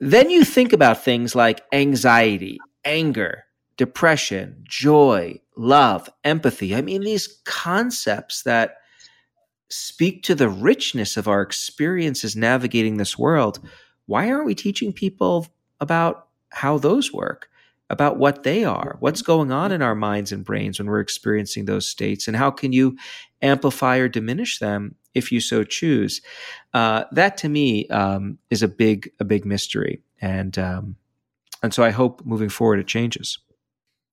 Then you think about things like anxiety, anger, depression, joy, love, empathy. I mean, these concepts that speak to the richness of our experiences navigating this world. Why aren't we teaching people about how those work, about what they are, what's going on in our minds and brains when we're experiencing those states, and how can you amplify or diminish them if you so choose? Uh, that to me um, is a big, a big mystery, and um, and so I hope moving forward it changes.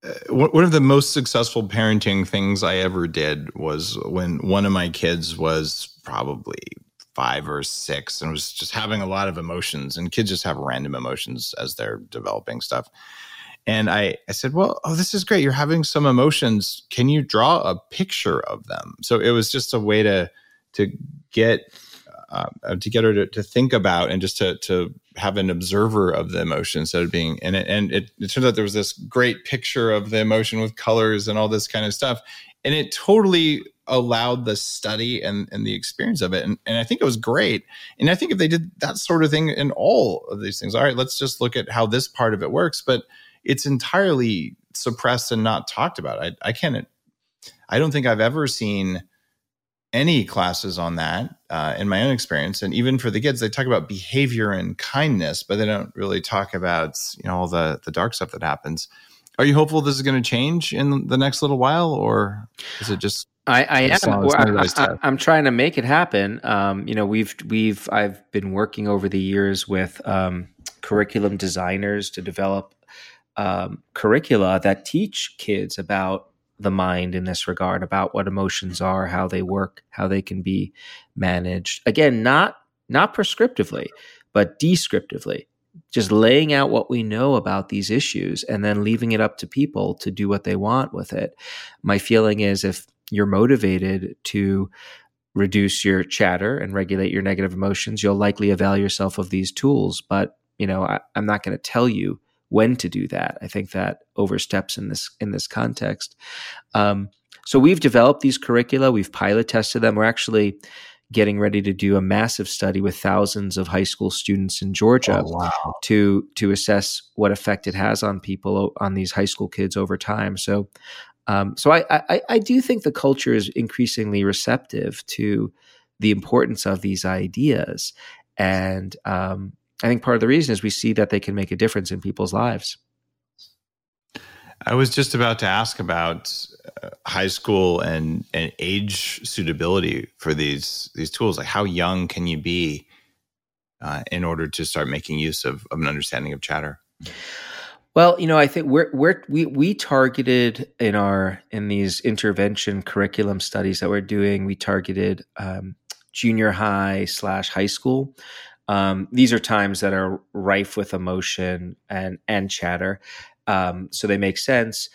Uh, one of the most successful parenting things I ever did was when one of my kids was probably five or six and was just having a lot of emotions and kids just have random emotions as they're developing stuff. And I, I said well oh this is great. You're having some emotions. Can you draw a picture of them? So it was just a way to to get uh, to get her to, to, think about and just to, to have an observer of the emotion instead of being and it, and it, it turns out there was this great picture of the emotion with colors and all this kind of stuff and it totally allowed the study and, and the experience of it. And, and I think it was great. And I think if they did that sort of thing in all of these things, all right, let's just look at how this part of it works. But it's entirely suppressed and not talked about. I, I can't, I don't think I've ever seen any classes on that uh, in my own experience. And even for the kids, they talk about behavior and kindness, but they don't really talk about, you know, all the, the dark stuff that happens. Are you hopeful this is going to change in the next little while, or is it just I, I am. I, am trying to make it happen. Um, you know, we've we've I've been working over the years with um, curriculum designers to develop um, curricula that teach kids about the mind in this regard, about what emotions are, how they work, how they can be managed. Again, not not prescriptively, but descriptively. Just laying out what we know about these issues and then leaving it up to people to do what they want with it. My feeling is if you're motivated to reduce your chatter and regulate your negative emotions, you'll likely avail yourself of these tools. But you know, I, am not going to tell you when to do that. I think that oversteps in this in this context. Um, so we've developed these curricula. We've pilot tested them. We're actually getting ready to do a massive study with thousands of high school students in Georgia oh, wow. to to assess what effect it has on people on these high school kids over time. So um, so I, I, I do think the culture is increasingly receptive to the importance of these ideas, and um, I think part of the reason is we see that they can make a difference in people's lives. I was just about to ask about uh, high school and, and age suitability for these these tools. Like, how young can you be uh, in order to start making use of, of an understanding of chatter? Well, you know, I think we're, we're we we targeted in our in these intervention curriculum studies that we're doing. We targeted um, junior high slash high school. Um, these are times that are rife with emotion and and chatter, um, so they make sense.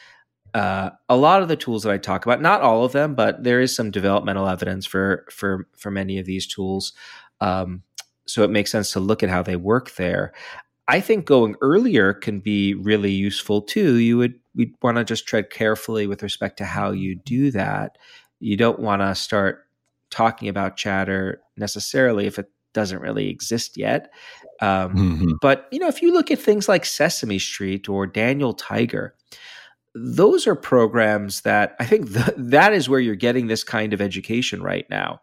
Uh, a lot of the tools that I talk about, not all of them, but there is some developmental evidence for for for many of these tools. Um, so it makes sense to look at how they work there. I think going earlier can be really useful too. You would we want to just tread carefully with respect to how you do that. You don't want to start talking about chatter necessarily if it doesn't really exist yet. Um, mm-hmm. But you know, if you look at things like Sesame Street or Daniel Tiger, those are programs that I think th- that is where you're getting this kind of education right now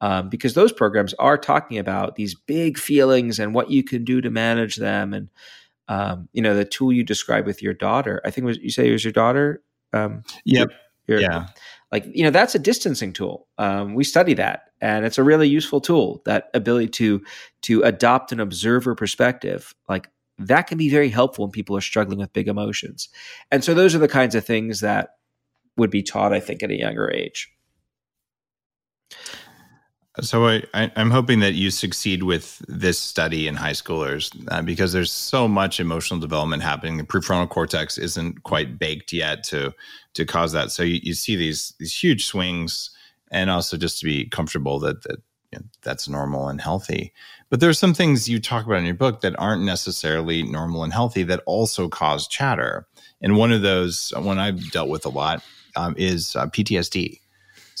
um, because those programs are talking about these big feelings and what you can do to manage them. And um, you know, the tool you described with your daughter, I think was you say it was your daughter. Um, yep. Your, yeah. Like you know, that's a distancing tool. Um, we study that, and it's a really useful tool. That ability to to adopt an observer perspective, like that can be very helpful when people are struggling with big emotions. And so, those are the kinds of things that would be taught, I think, at a younger age. So I, I, am hoping that you succeed with this study in high schoolers uh, because there's so much emotional development happening. The prefrontal cortex isn't quite baked yet to to cause that. So you, you see these these huge swings, and also just to be comfortable that that you know, that's normal and healthy. But there are some things you talk about in your book that aren't necessarily normal and healthy that also cause chatter. And one of those, one I've dealt with a lot, um, is uh, PTSD.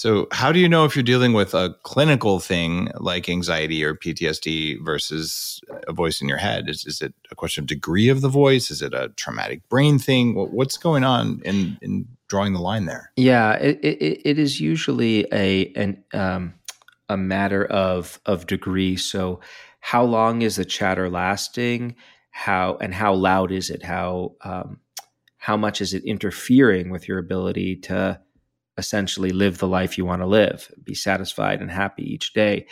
So, how do you know if you're dealing with a clinical thing like anxiety or PTSD versus a voice in your head? Is, is it a question of degree of the voice? Is it a traumatic brain thing? What's going on in, in drawing the line there? Yeah, it, it, it is usually a an um, a matter of of degree. So, how long is the chatter lasting? How and how loud is it? How um, how much is it interfering with your ability to essentially live the life you want to live, be satisfied and happy each day.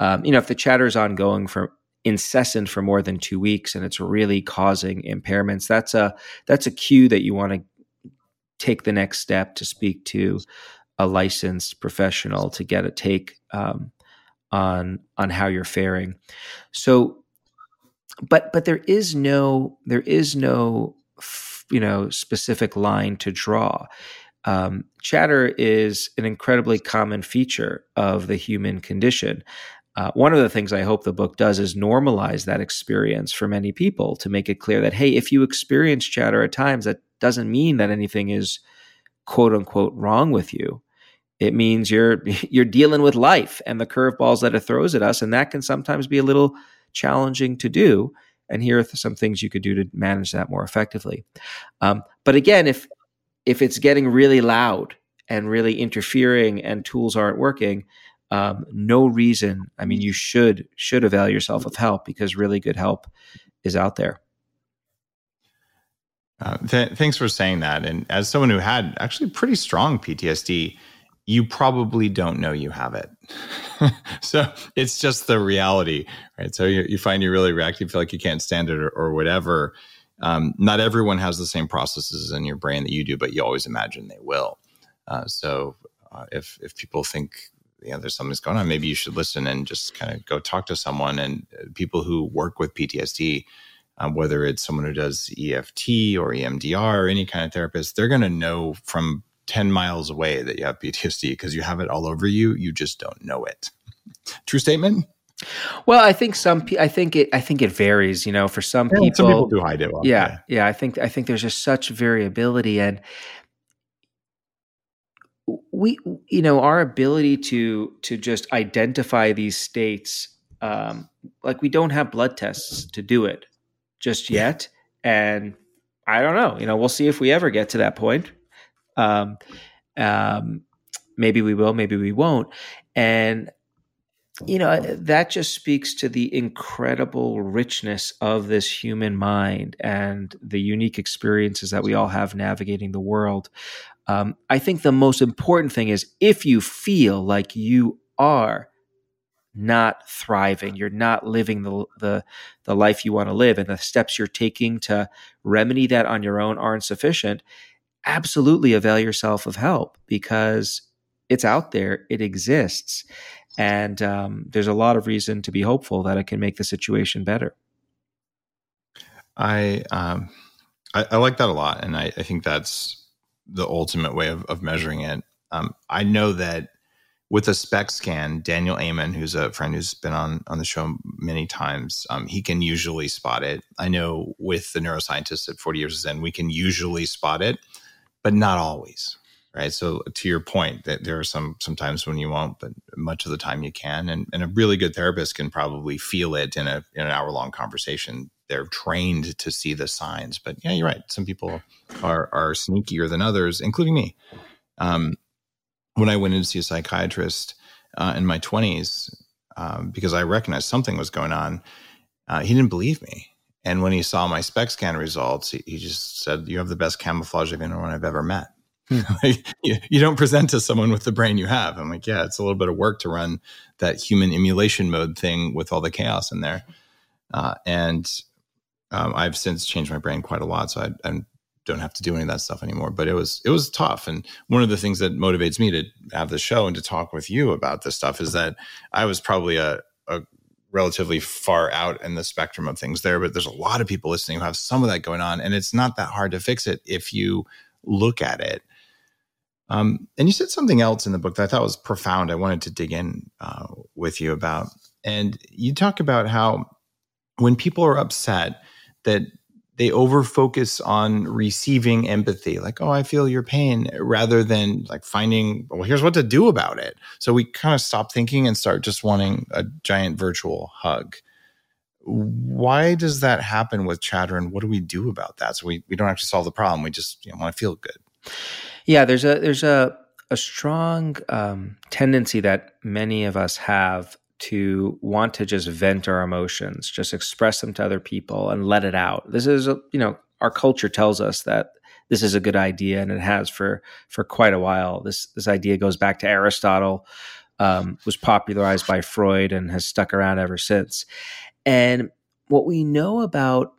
Um, you know, if the chatter is ongoing for incessant for more than two weeks and it's really causing impairments, that's a that's a cue that you want to take the next step to speak to a licensed professional to get a take um, on on how you're faring. So, but but there is no there is no you know specific line to draw um, chatter is an incredibly common feature of the human condition. Uh, one of the things I hope the book does is normalize that experience for many people to make it clear that, hey, if you experience chatter at times, that doesn't mean that anything is quote unquote wrong with you. It means you're you're dealing with life and the curveballs that it throws at us, and that can sometimes be a little challenging to do. And here are some things you could do to manage that more effectively. Um, but again, if if it's getting really loud and really interfering, and tools aren't working, um, no reason. I mean, you should should avail yourself of help because really good help is out there. Uh, th- thanks for saying that. And as someone who had actually pretty strong PTSD, you probably don't know you have it. so it's just the reality, right? So you, you, find you really reactive, you feel like you can't stand it or, or whatever. Um, not everyone has the same processes in your brain that you do, but you always imagine they will. Uh, so uh, if if people think you know there's something's going on, maybe you should listen and just kind of go talk to someone. And uh, people who work with PTSD um, whether it's someone who does EFT or EMDR or any kind of therapist, they're going to know from 10 miles away that you have PTSD because you have it all over you. You just don't know it. True statement? Well, I think some. I think it. I think it varies. You know, for some yeah, people, some people do hide it. Well, yeah, yeah, yeah. I think. I think there's just such variability, and we, you know, our ability to to just identify these states. Um, like we don't have blood tests to do it just yet. And I don't know. You know, we'll see if we ever get to that point. Um, um, maybe we will, maybe we won't. And you know that just speaks to the incredible richness of this human mind and the unique experiences that we all have navigating the world. Um, i think the most important thing is if you feel like you are not thriving you're not living the the the life you want to live and the steps you're taking to remedy that on your own aren't sufficient absolutely avail yourself of help because it's out there it exists and um, there's a lot of reason to be hopeful that it can make the situation better i um i, I like that a lot and I, I, think that's the ultimate way of, of measuring it um, i know that with a SPECT scan, Daniel Amen, who's a friend who's been on on the show many times, um, he can usually spot it. I know with the neuroscientists at 40 years in, we can usually spot it, but not always. Right. So to your point, that there are some sometimes when you won't, but much of the time you can. And, and a really good therapist can probably feel it in a in an hour long conversation. They're trained to see the signs. But yeah, you're right. Some people are are sneakier than others, including me. Um, when I went in to see a psychiatrist uh, in my 20s, um, because I recognized something was going on, uh, he didn't believe me. And when he saw my SPECT scan results, he, he just said, You have the best camouflage of anyone I've ever met. You, you, don't present to someone with the brain you have. I'm like, Yeah, it's a little bit of work to run that human emulation mode thing with all the chaos in there. Uh, and um, I've since changed my brain quite a lot. So I, I'm don't have to do any of that stuff anymore. But it was it was tough. And one of the things that motivates me to have the show and to talk with you about this stuff is that I was probably a, a relatively far out in the spectrum of things there, but there's a lot of people listening who have some of that going on, and it's not that hard to fix it if you look at it. Um, and you said something else in the book that I thought was profound. I wanted to dig in uh, with you about, and you talk about how when people are upset, that they over focus on receiving empathy like oh i feel your pain rather than like finding well here's what to do about it. So we kind of stop thinking and start just wanting a giant virtual hug. Why does that happen with chatter and what do we do about that? So we, we don't actually solve the problem. We just you know, want to feel good yeah there's a there's a a strong um, tendency that many of us have to want to just vent our emotions, just express them to other people and let it out. This is, a, you know, our culture tells us that this is a good idea, and it has for for quite a while. This this idea goes back to Aristotle, um, was popularized by Freud, and has stuck around ever since. And what we know about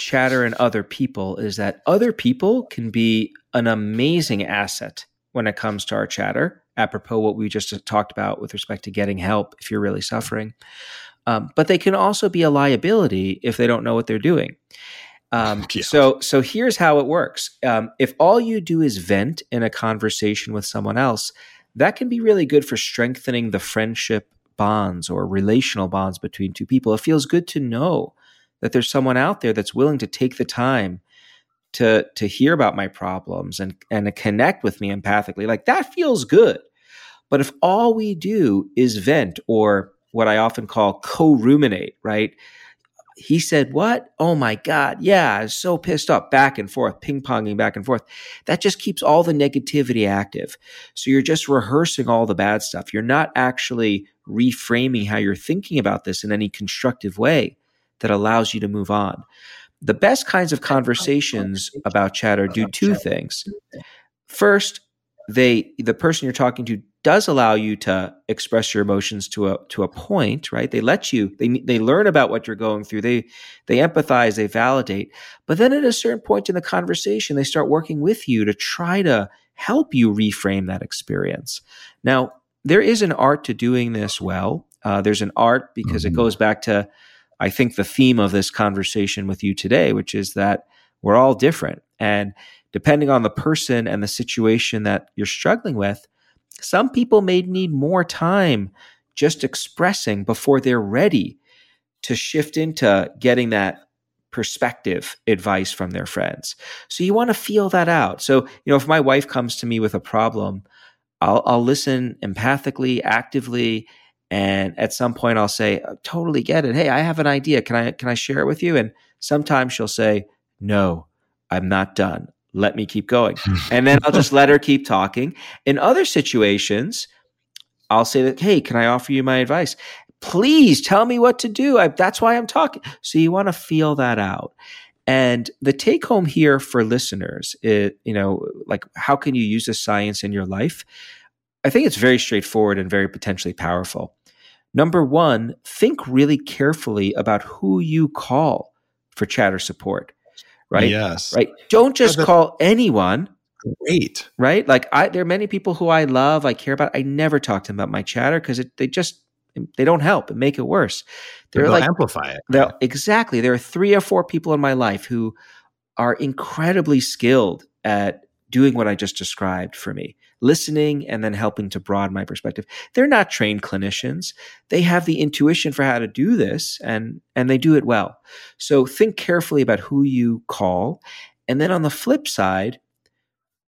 chatter and other people is that other people can be an amazing asset when it comes to our chatter apropos what we just talked about with respect to getting help if you're really suffering. Um, but they can also be a liability if they don't know what they're doing. Um, yeah. So, so here's how it works. Um, if all you do is vent in a conversation with someone else, that can be really good for strengthening the friendship bonds or relational bonds between two people. It feels good to know that there's someone out there that's willing to take the time to to hear about my problems and and to connect with me empathically. Like that feels good. But if all we do is vent or what i often call co-ruminate right? He said what? Oh my god. Yeah i was so pissed off. Back and forth ping-ponging back and forth. That just keeps all the negativity active. So you're just rehearsing all the bad stuff. You're not actually reframing how you're thinking about this in any constructive way that allows you to move on the best kinds of conversations about chatter do two things. First, they the person you're talking to does allow you to express your emotions to a to a point, right? They let you they they learn about what you're going through. They they empathize, they validate. But then at a certain point in the conversation, they start working with you to try to help you reframe that experience. Now, there is an art to doing this well. Uh, there's an art because mm-hmm. it goes back to I think the theme of this conversation with you today, which is that we're all different. And depending on the person and the situation that you're struggling with, some people may need more time just expressing before they're ready to shift into getting that perspective advice from their friends. So you want to feel that out. So, you know, if my wife comes to me with a problem, I'll, I'll listen empathically, actively, and at some point I'll say, I "Totally get it. Hey, I have an idea. Can I can I share it with you?" And sometimes she'll say, "No, I'm not done. Let me keep going." and then I'll just let her keep talking. In other situations, I'll say that, "Hey, can I offer you my advice?" Please tell me what to do. I, that's why I'm talking. So you want to feel that out. And the take home here for listeners, is, you know, like how can you use this science in your life? I think it's very straightforward and very potentially powerful. Number one, think really carefully about who you call for chatter support. Right? Yes. Right. Don't just call anyone. Great. Right? Like I there are many people who I love, I care about. I never talk to them about my chatter because they just they don't help and make it worse. They're They'll like amplify it. They're, exactly. There are three or four people in my life who are incredibly skilled at doing what I just described for me listening and then helping to broaden my perspective. They're not trained clinicians. They have the intuition for how to do this and and they do it well. So think carefully about who you call. And then on the flip side,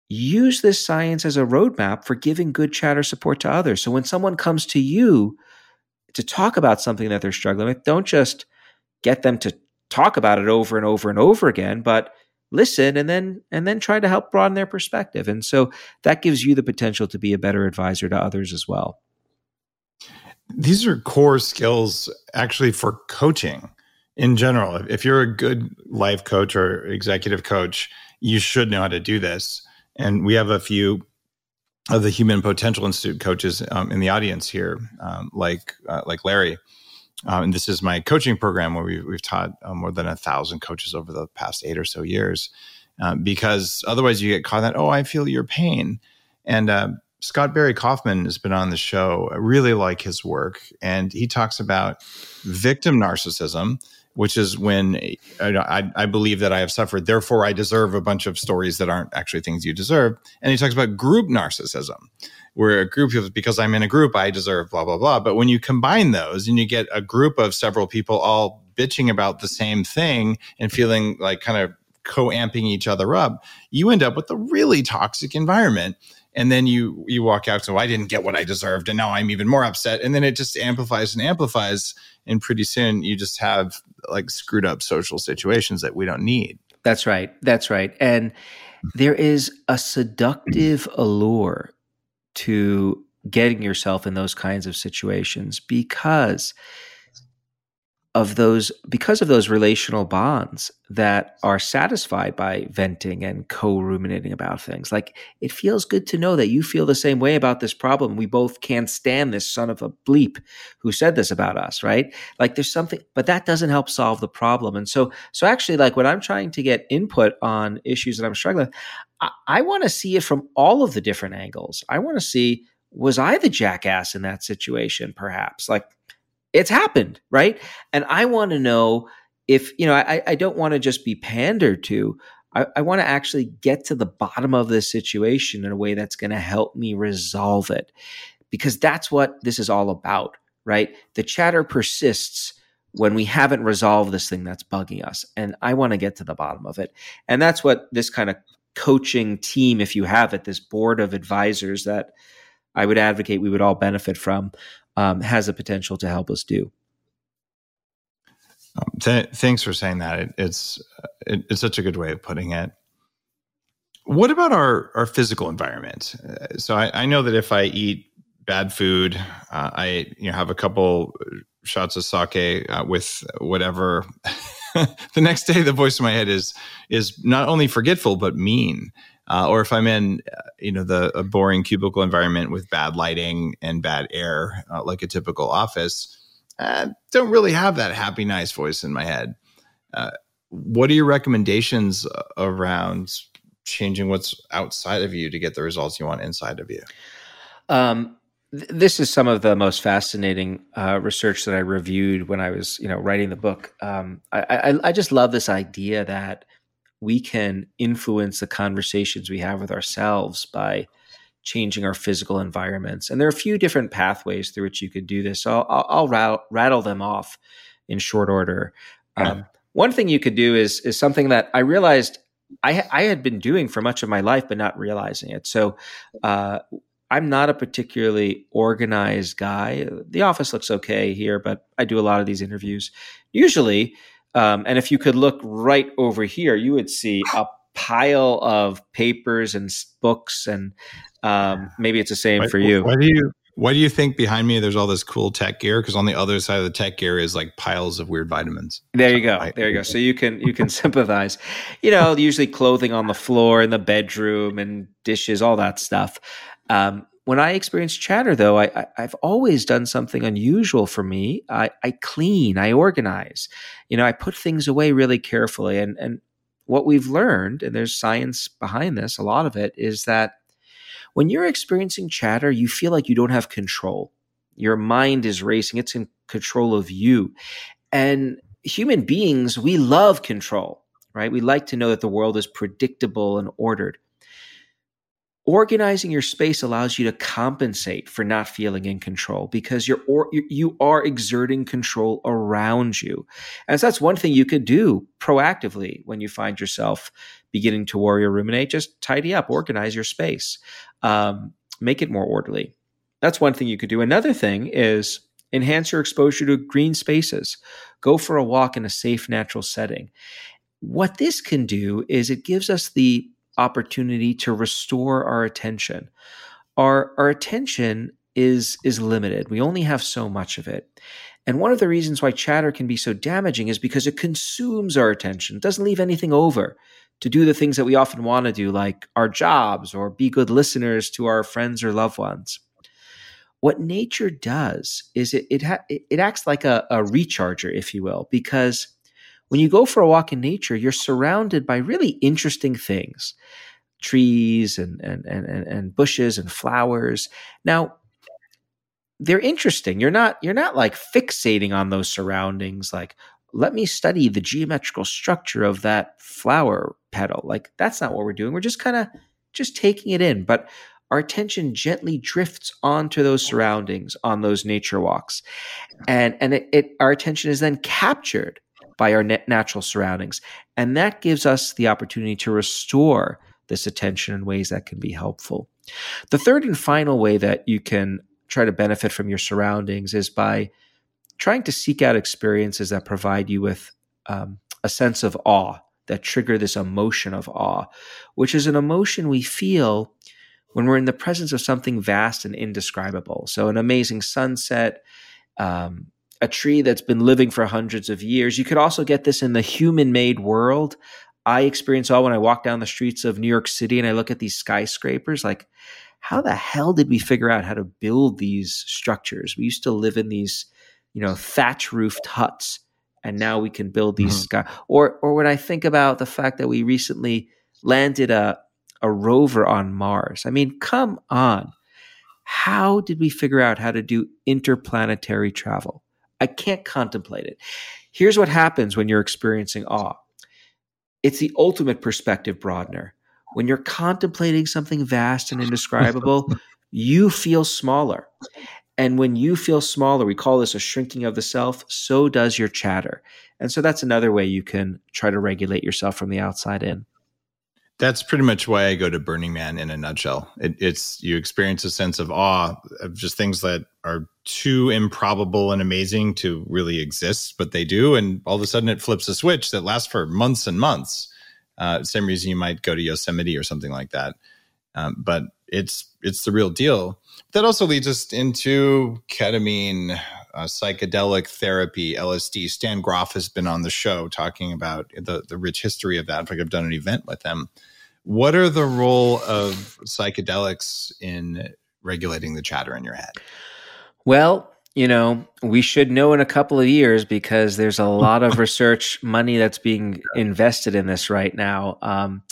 use this science as a roadmap for giving good chatter support to others. So when someone comes to you to talk about something that they're struggling with, don't just get them to talk about it over and over and over again, but listen and then and then try to help broaden their perspective. And so that gives you the potential to be a better advisor to others as well. These are core skills actually for coaching in general. If you're a good life coach or executive coach you should know how to do this. And we have a few of the human potential institute coaches um, in the audience here um, like uh, like larry um, and this is my coaching program where we've, we've taught uh, more than a thousand coaches over the past eight or so years. Uh, because otherwise you get caught in that, oh, I feel your pain. And uh, Scott Barry Kaufman has been on the show. I really like his work. And he talks about victim narcissism, which is when I, I, believe that I have suffered, therefore I deserve a bunch of stories that aren't actually things you deserve. And he talks about group narcissism, where a group of because I'm in a group, I deserve blah blah blah. But when you combine those and you get a group of several people all bitching about the same thing and feeling like kind of co-amping each other up, you end up with a really toxic environment. And then you you walk out, so I didn't get what I deserved, and now I'm even more upset. And then it just amplifies and amplifies, and pretty soon you just have like screwed up social situations that we don't need. That's right. That's right. And there is a seductive allure to getting yourself in those kinds of situations because of those because of those relational bonds that are satisfied by venting and co-ruminating about things like it feels good to know that you feel the same way about this problem we both can't stand this son of a bleep who said this about us right like there's something but that doesn't help solve the problem and so so actually like when i'm trying to get input on issues that i'm struggling with I, I want to see it from all of the different angles. I want to see was I the jackass in that situation, perhaps? Like it's happened, right? And I want to know if, you know, I, I don't want to just be pandered to. I, I want to actually get to the bottom of this situation in a way that's going to help me resolve it. Because that's what this is all about, right? The chatter persists when we haven't resolved this thing that's bugging us. And I want to get to the bottom of it. And that's what this kind of coaching team, if you have it, this board of advisors that I would advocate we would all benefit from, um, has a potential to help us do. Um, th- thanks for saying that. It, it's it, it's such a good way of putting it. What about our our physical environment? Uh, so I, I, know that if I eat bad food, uh, I you know have a couple shots of sake uh, with whatever. the next day, the voice in my head is is not only forgetful but mean. Uh, or if I'm in, uh, you know, the a boring cubicle environment with bad lighting and bad air, uh, like a typical office, I don't really have that happy, nice voice in my head. Uh, what are your recommendations around changing what's outside of you to get the results you want inside of you? Um, this is some of the most fascinating uh, research that I reviewed when I was, you know, writing the book. Um, I, I, I just love this idea that we can influence the conversations we have with ourselves by changing our physical environments. And there are a few different pathways through which you could do this. So I'll, I'll rattle, rattle, them off in short order. Um, one thing you could do is is something that I realized I, I had been doing for much of my life, but not realizing it. So uh, I'm not a particularly organized guy. The office looks okay here, but I do a lot of these interviews. Usually, um, and if you could look right over here, you would see a pile of papers and books, and um, maybe it's the same why, for you. Why do you why do you think behind me there's all this cool tech gear? Because on the other side of the tech gear is like piles of weird vitamins. There you go. There you go. So you can you can sympathize. You know, usually clothing on the floor in the bedroom and dishes, all that stuff. Um, when I experience chatter, though, I, have always done something unusual for me. I, I, clean, I organize. You know, I put things away really carefully. And and what we've learned, and there's science behind this, a lot of it, is that when you're experiencing chatter, you feel like you don't have control. Your mind is racing; it's in control of you. And human beings, we love control, right? We like to know that the world is predictable and ordered. Organizing your space allows you to compensate for not feeling in control because you're or, you are exerting control around you. And so that's one thing you could do proactively when you find yourself beginning to worry or ruminate. Just tidy up, organize your space, um, make it more orderly. That's one thing you could do. Another thing is enhance your exposure to green spaces. Go for a walk in a safe, natural setting. What this can do is it gives us the opportunity to restore our attention. Our, our attention is, is limited. We only have so much of it. And one of the reasons why chatter can be so damaging is because it consumes our attention. Doesn't leave anything over to do the things that we often want to do, like our jobs or be good listeners to our friends or loved ones. What nature does is it it, ha- it acts like a, a recharger, if you will, because when you go for a walk in nature, you're surrounded by really interesting things trees and, and, and, and bushes and flowers. Now, they're interesting. You're not you're not like fixating on those surroundings like let me study the geometrical structure of that flower petal. Like that's not what we're doing. We're just kind of just taking it in, but our attention gently drifts onto those surroundings on those nature walks. And and it, it our attention is then captured by our natural surroundings. And that gives us the opportunity to restore this attention in ways that can be helpful. The third and final way that you can try to benefit from your surroundings is by trying to seek out experiences that provide you with um, a sense of awe, that trigger this emotion of awe, which is an emotion we feel when we're in the presence of something vast and indescribable. So, an amazing sunset, um, a tree that's been living for hundreds of years. You could also get this in the human made world. I experience all when I walk down the streets of New York City and I look at these skyscrapers like, how the hell did we figure out how to build these structures? We used to live in these, you know, thatch roofed huts, and now we can build these mm-hmm. sky. Or, or when I think about the fact that we recently landed a a rover on Mars. I mean, come on. How did we figure out how to do interplanetary travel? I can't contemplate it. Here's what happens when you're experiencing awe it's the ultimate perspective broadener. When you're contemplating something vast and indescribable, you feel smaller. And when you feel smaller, we call this a shrinking of the self, so does your chatter. And so that's another way you can try to regulate yourself from the outside in. That's pretty much why I go to Burning Man in a nutshell. It, it's you experience a sense of awe of just things that are too improbable and amazing to really exist, but they do. And all of a sudden it flips a switch that lasts for months and months. Uh, same reason you might go to Yosemite or something like that. Um, but it's it's the real deal. That also leads us into ketamine, uh, psychedelic therapy, LSD. Stan Grof has been on the show talking about the, the rich history of that. In fact, I've done an event with him. What are the role of psychedelics in regulating the chatter in your head? Well, you know, we should know in a couple of years because there's a lot of research money that's being invested in this right now. Um,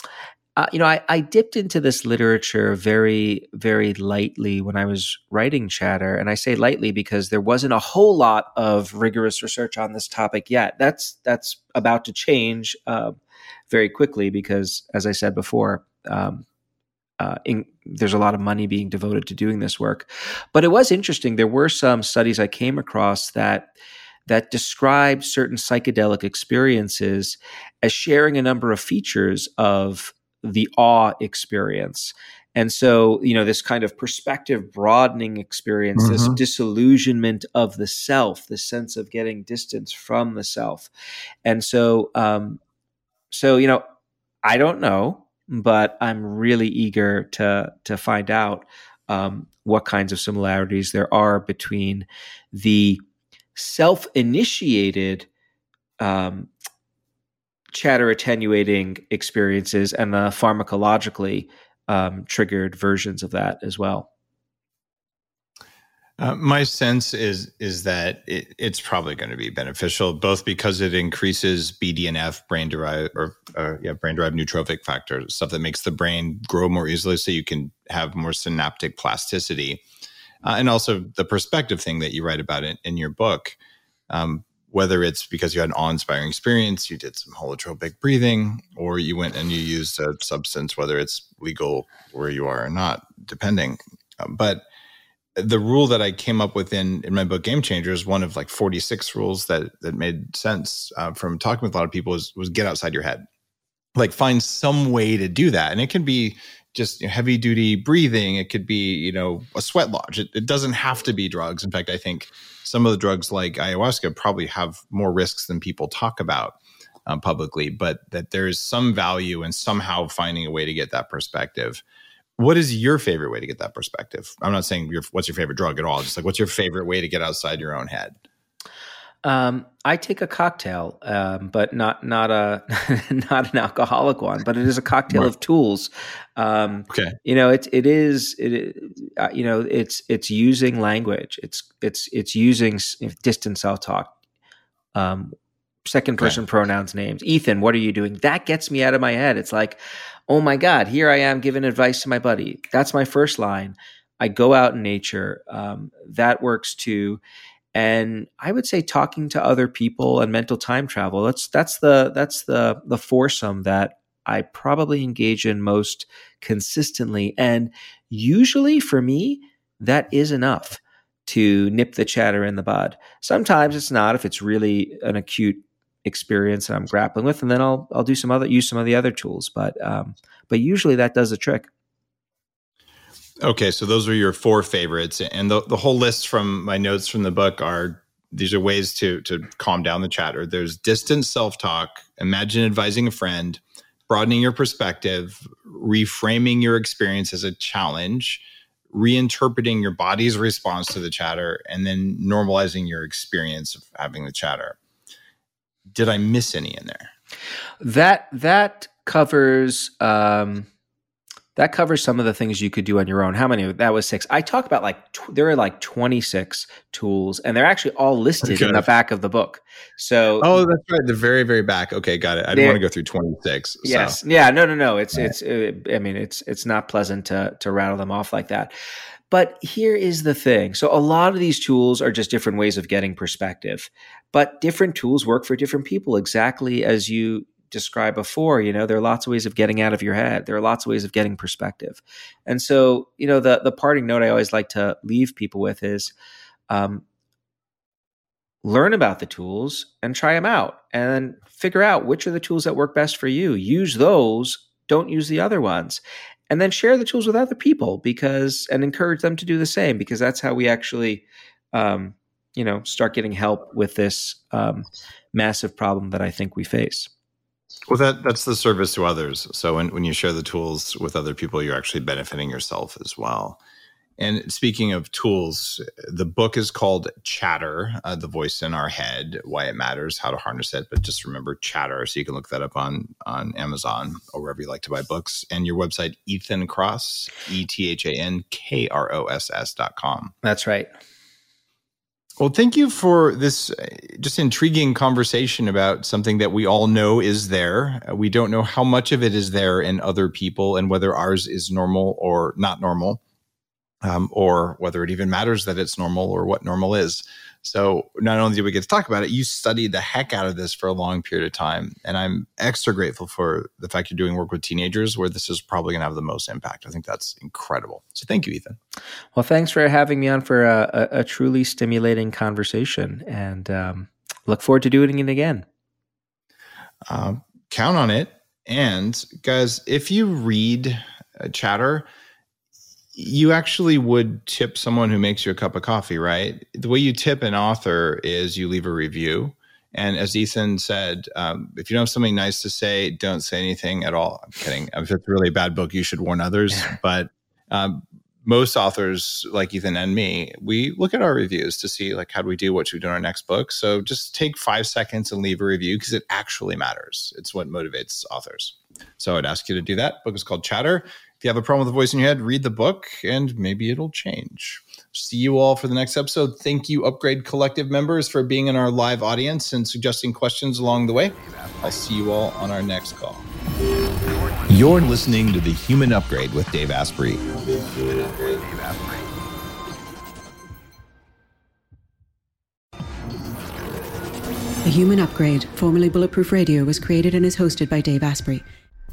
uh, you know, I, I, dipped into this literature very, very lightly when I was writing Chatter. And I say lightly because there wasn't a whole lot of rigorous research on this topic yet. That's that's about to change uh, very quickly because, as I said before, um, uh, in, there's a lot of money being devoted to doing this work. But it was interesting. There were some studies I came across that that described certain psychedelic experiences as sharing a number of features of the awe experience. And so, you know, this kind of perspective broadening experience, mm-hmm. this disillusionment of the self, the sense of getting distance from the self. And so, um, so, you know, I don't know, but I'm really eager to, to find out, um, what kinds of similarities there are between the self initiated, um, chatter attenuating experiences and the pharmacologically um, triggered versions of that as well. Uh, my sense is is that it, it's probably going to be beneficial, both because it increases BDNF, brain derived or uh, yeah, brain derived neurotrophic factor, stuff that makes the brain grow more easily, so you can have more synaptic plasticity, uh, and also the perspective thing that you write about in, in your book. Um, whether it's because you had an awe-inspiring experience, you did some holotropic breathing, or you went and you used a substance, whether it's legal where you are or not, depending. Um, but the rule that I came up with in, in my book Game Changers, one of like 46 rules that that made sense uh, from talking with a lot of people was was get outside your head. Like find some way to do that. And it can be just heavy duty breathing. It could be, you know, a sweat lodge. It, it doesn't have to be drugs. In fact, I think some of the drugs like ayahuasca probably have more risks than people talk about um, publicly, but that there's some value in somehow finding a way to get that perspective. What is your favorite way to get that perspective? I'm not saying your, what's your favorite drug at all. Just like what's your favorite way to get outside your own head? Um, I take a cocktail, um, but not not a not an alcoholic one. But it is a cocktail right. of tools. Um, okay, you know it it is it uh, you know it's it's using language. It's it's it's using distant self talk. Um, second person okay. pronouns names. Ethan, what are you doing? That gets me out of my head. It's like, oh my god, here I am giving advice to my buddy. That's my first line. I go out in nature. Um, that works too and I would say talking to other people and mental time travel. That's that's the that's the the foursome that I probably engage in most consistently, and usually for me that is enough to nip the chatter in the bud. Sometimes it's not if it's really an acute experience that I'm grappling with, and then I'll I'll do some other use some of the other tools. But um, but usually that does the trick. Okay, so those are your four favorites, and the the whole list from my notes from the book are these are ways to to calm down the chatter. There's distant self talk, imagine advising a friend, broadening your perspective, reframing your experience as a challenge, reinterpreting your body's response to the chatter, and then normalizing your experience of having the chatter. Did I miss any in there? That that covers. Um that covers some of the things you could do on your own. How many? That was six. I talk about like tw- there are like twenty six tools, and they're actually all listed okay. in the back of the book. So oh, that's right, the very very back. Okay, got it. I didn't want to go through twenty six. Yes, so. yeah, no, no, no. It's it's. Uh, I mean, it's it's not pleasant to to rattle them off like that. But here is the thing. So a lot of these tools are just different ways of getting perspective, but different tools work for different people exactly as you described before, you know, there are lots of ways of getting out of your head. There are lots of ways of getting perspective. And so, you know, the the parting note I always like to leave people with is um, learn about the tools and try them out and figure out which are the tools that work best for you. Use those, don't use the other ones. And then share the tools with other people because and encourage them to do the same because that's how we actually um, you know, start getting help with this um, massive problem that I think we face. Well, that that's the service to others. So when, when you share the tools with other people, you're actually benefiting yourself as well. And speaking of tools, the book is called Chatter, uh, the voice in our head, why it matters, how to harness it. But just remember Chatter, so you can look that up on on Amazon or wherever you like to buy books. And your website, Ethan Kross, E T H A N K R O S S dot com. That's right. Well, thank you for this uh, just intriguing conversation about something that we all know is there. Uh, we don't know how much of it is there in other people and whether ours is normal or not normal, um, or whether it even matters that it's normal or what normal is. So not only did we get to talk about it, you studied the heck out of this for a long period of time. And I'm extra grateful for the fact you're doing work with teenagers where this is probably going to have the most impact. I think that's incredible. So thank you, Ethan. Well, thanks for having me on for a, a, a truly stimulating conversation and um, look forward to doing it again. Um, count on it. And guys, if you read uh, Chatter, you actually would tip someone who makes you a cup of coffee, right? The way you tip an author is you leave a review. And as Ethan said, um, if you don't have something nice to say, don't say anything at all. I'm kidding. If it's really a really bad book, you should warn others. but um, most authors, like Ethan and me, we look at our reviews to see like how do we do, what should we do in our next book. So just take five seconds and leave a review because it actually matters. It's what motivates authors. So I'd ask you to do that. Book is called Chatter you have a problem with the voice in your head, read the book and maybe it'll change. See you all for the next episode. Thank you, Upgrade Collective members, for being in our live audience and suggesting questions along the way. I'll see you all on our next call. You're listening to The Human Upgrade with Dave Asprey. The Human Upgrade, formerly Bulletproof Radio, was created and is hosted by Dave Asprey.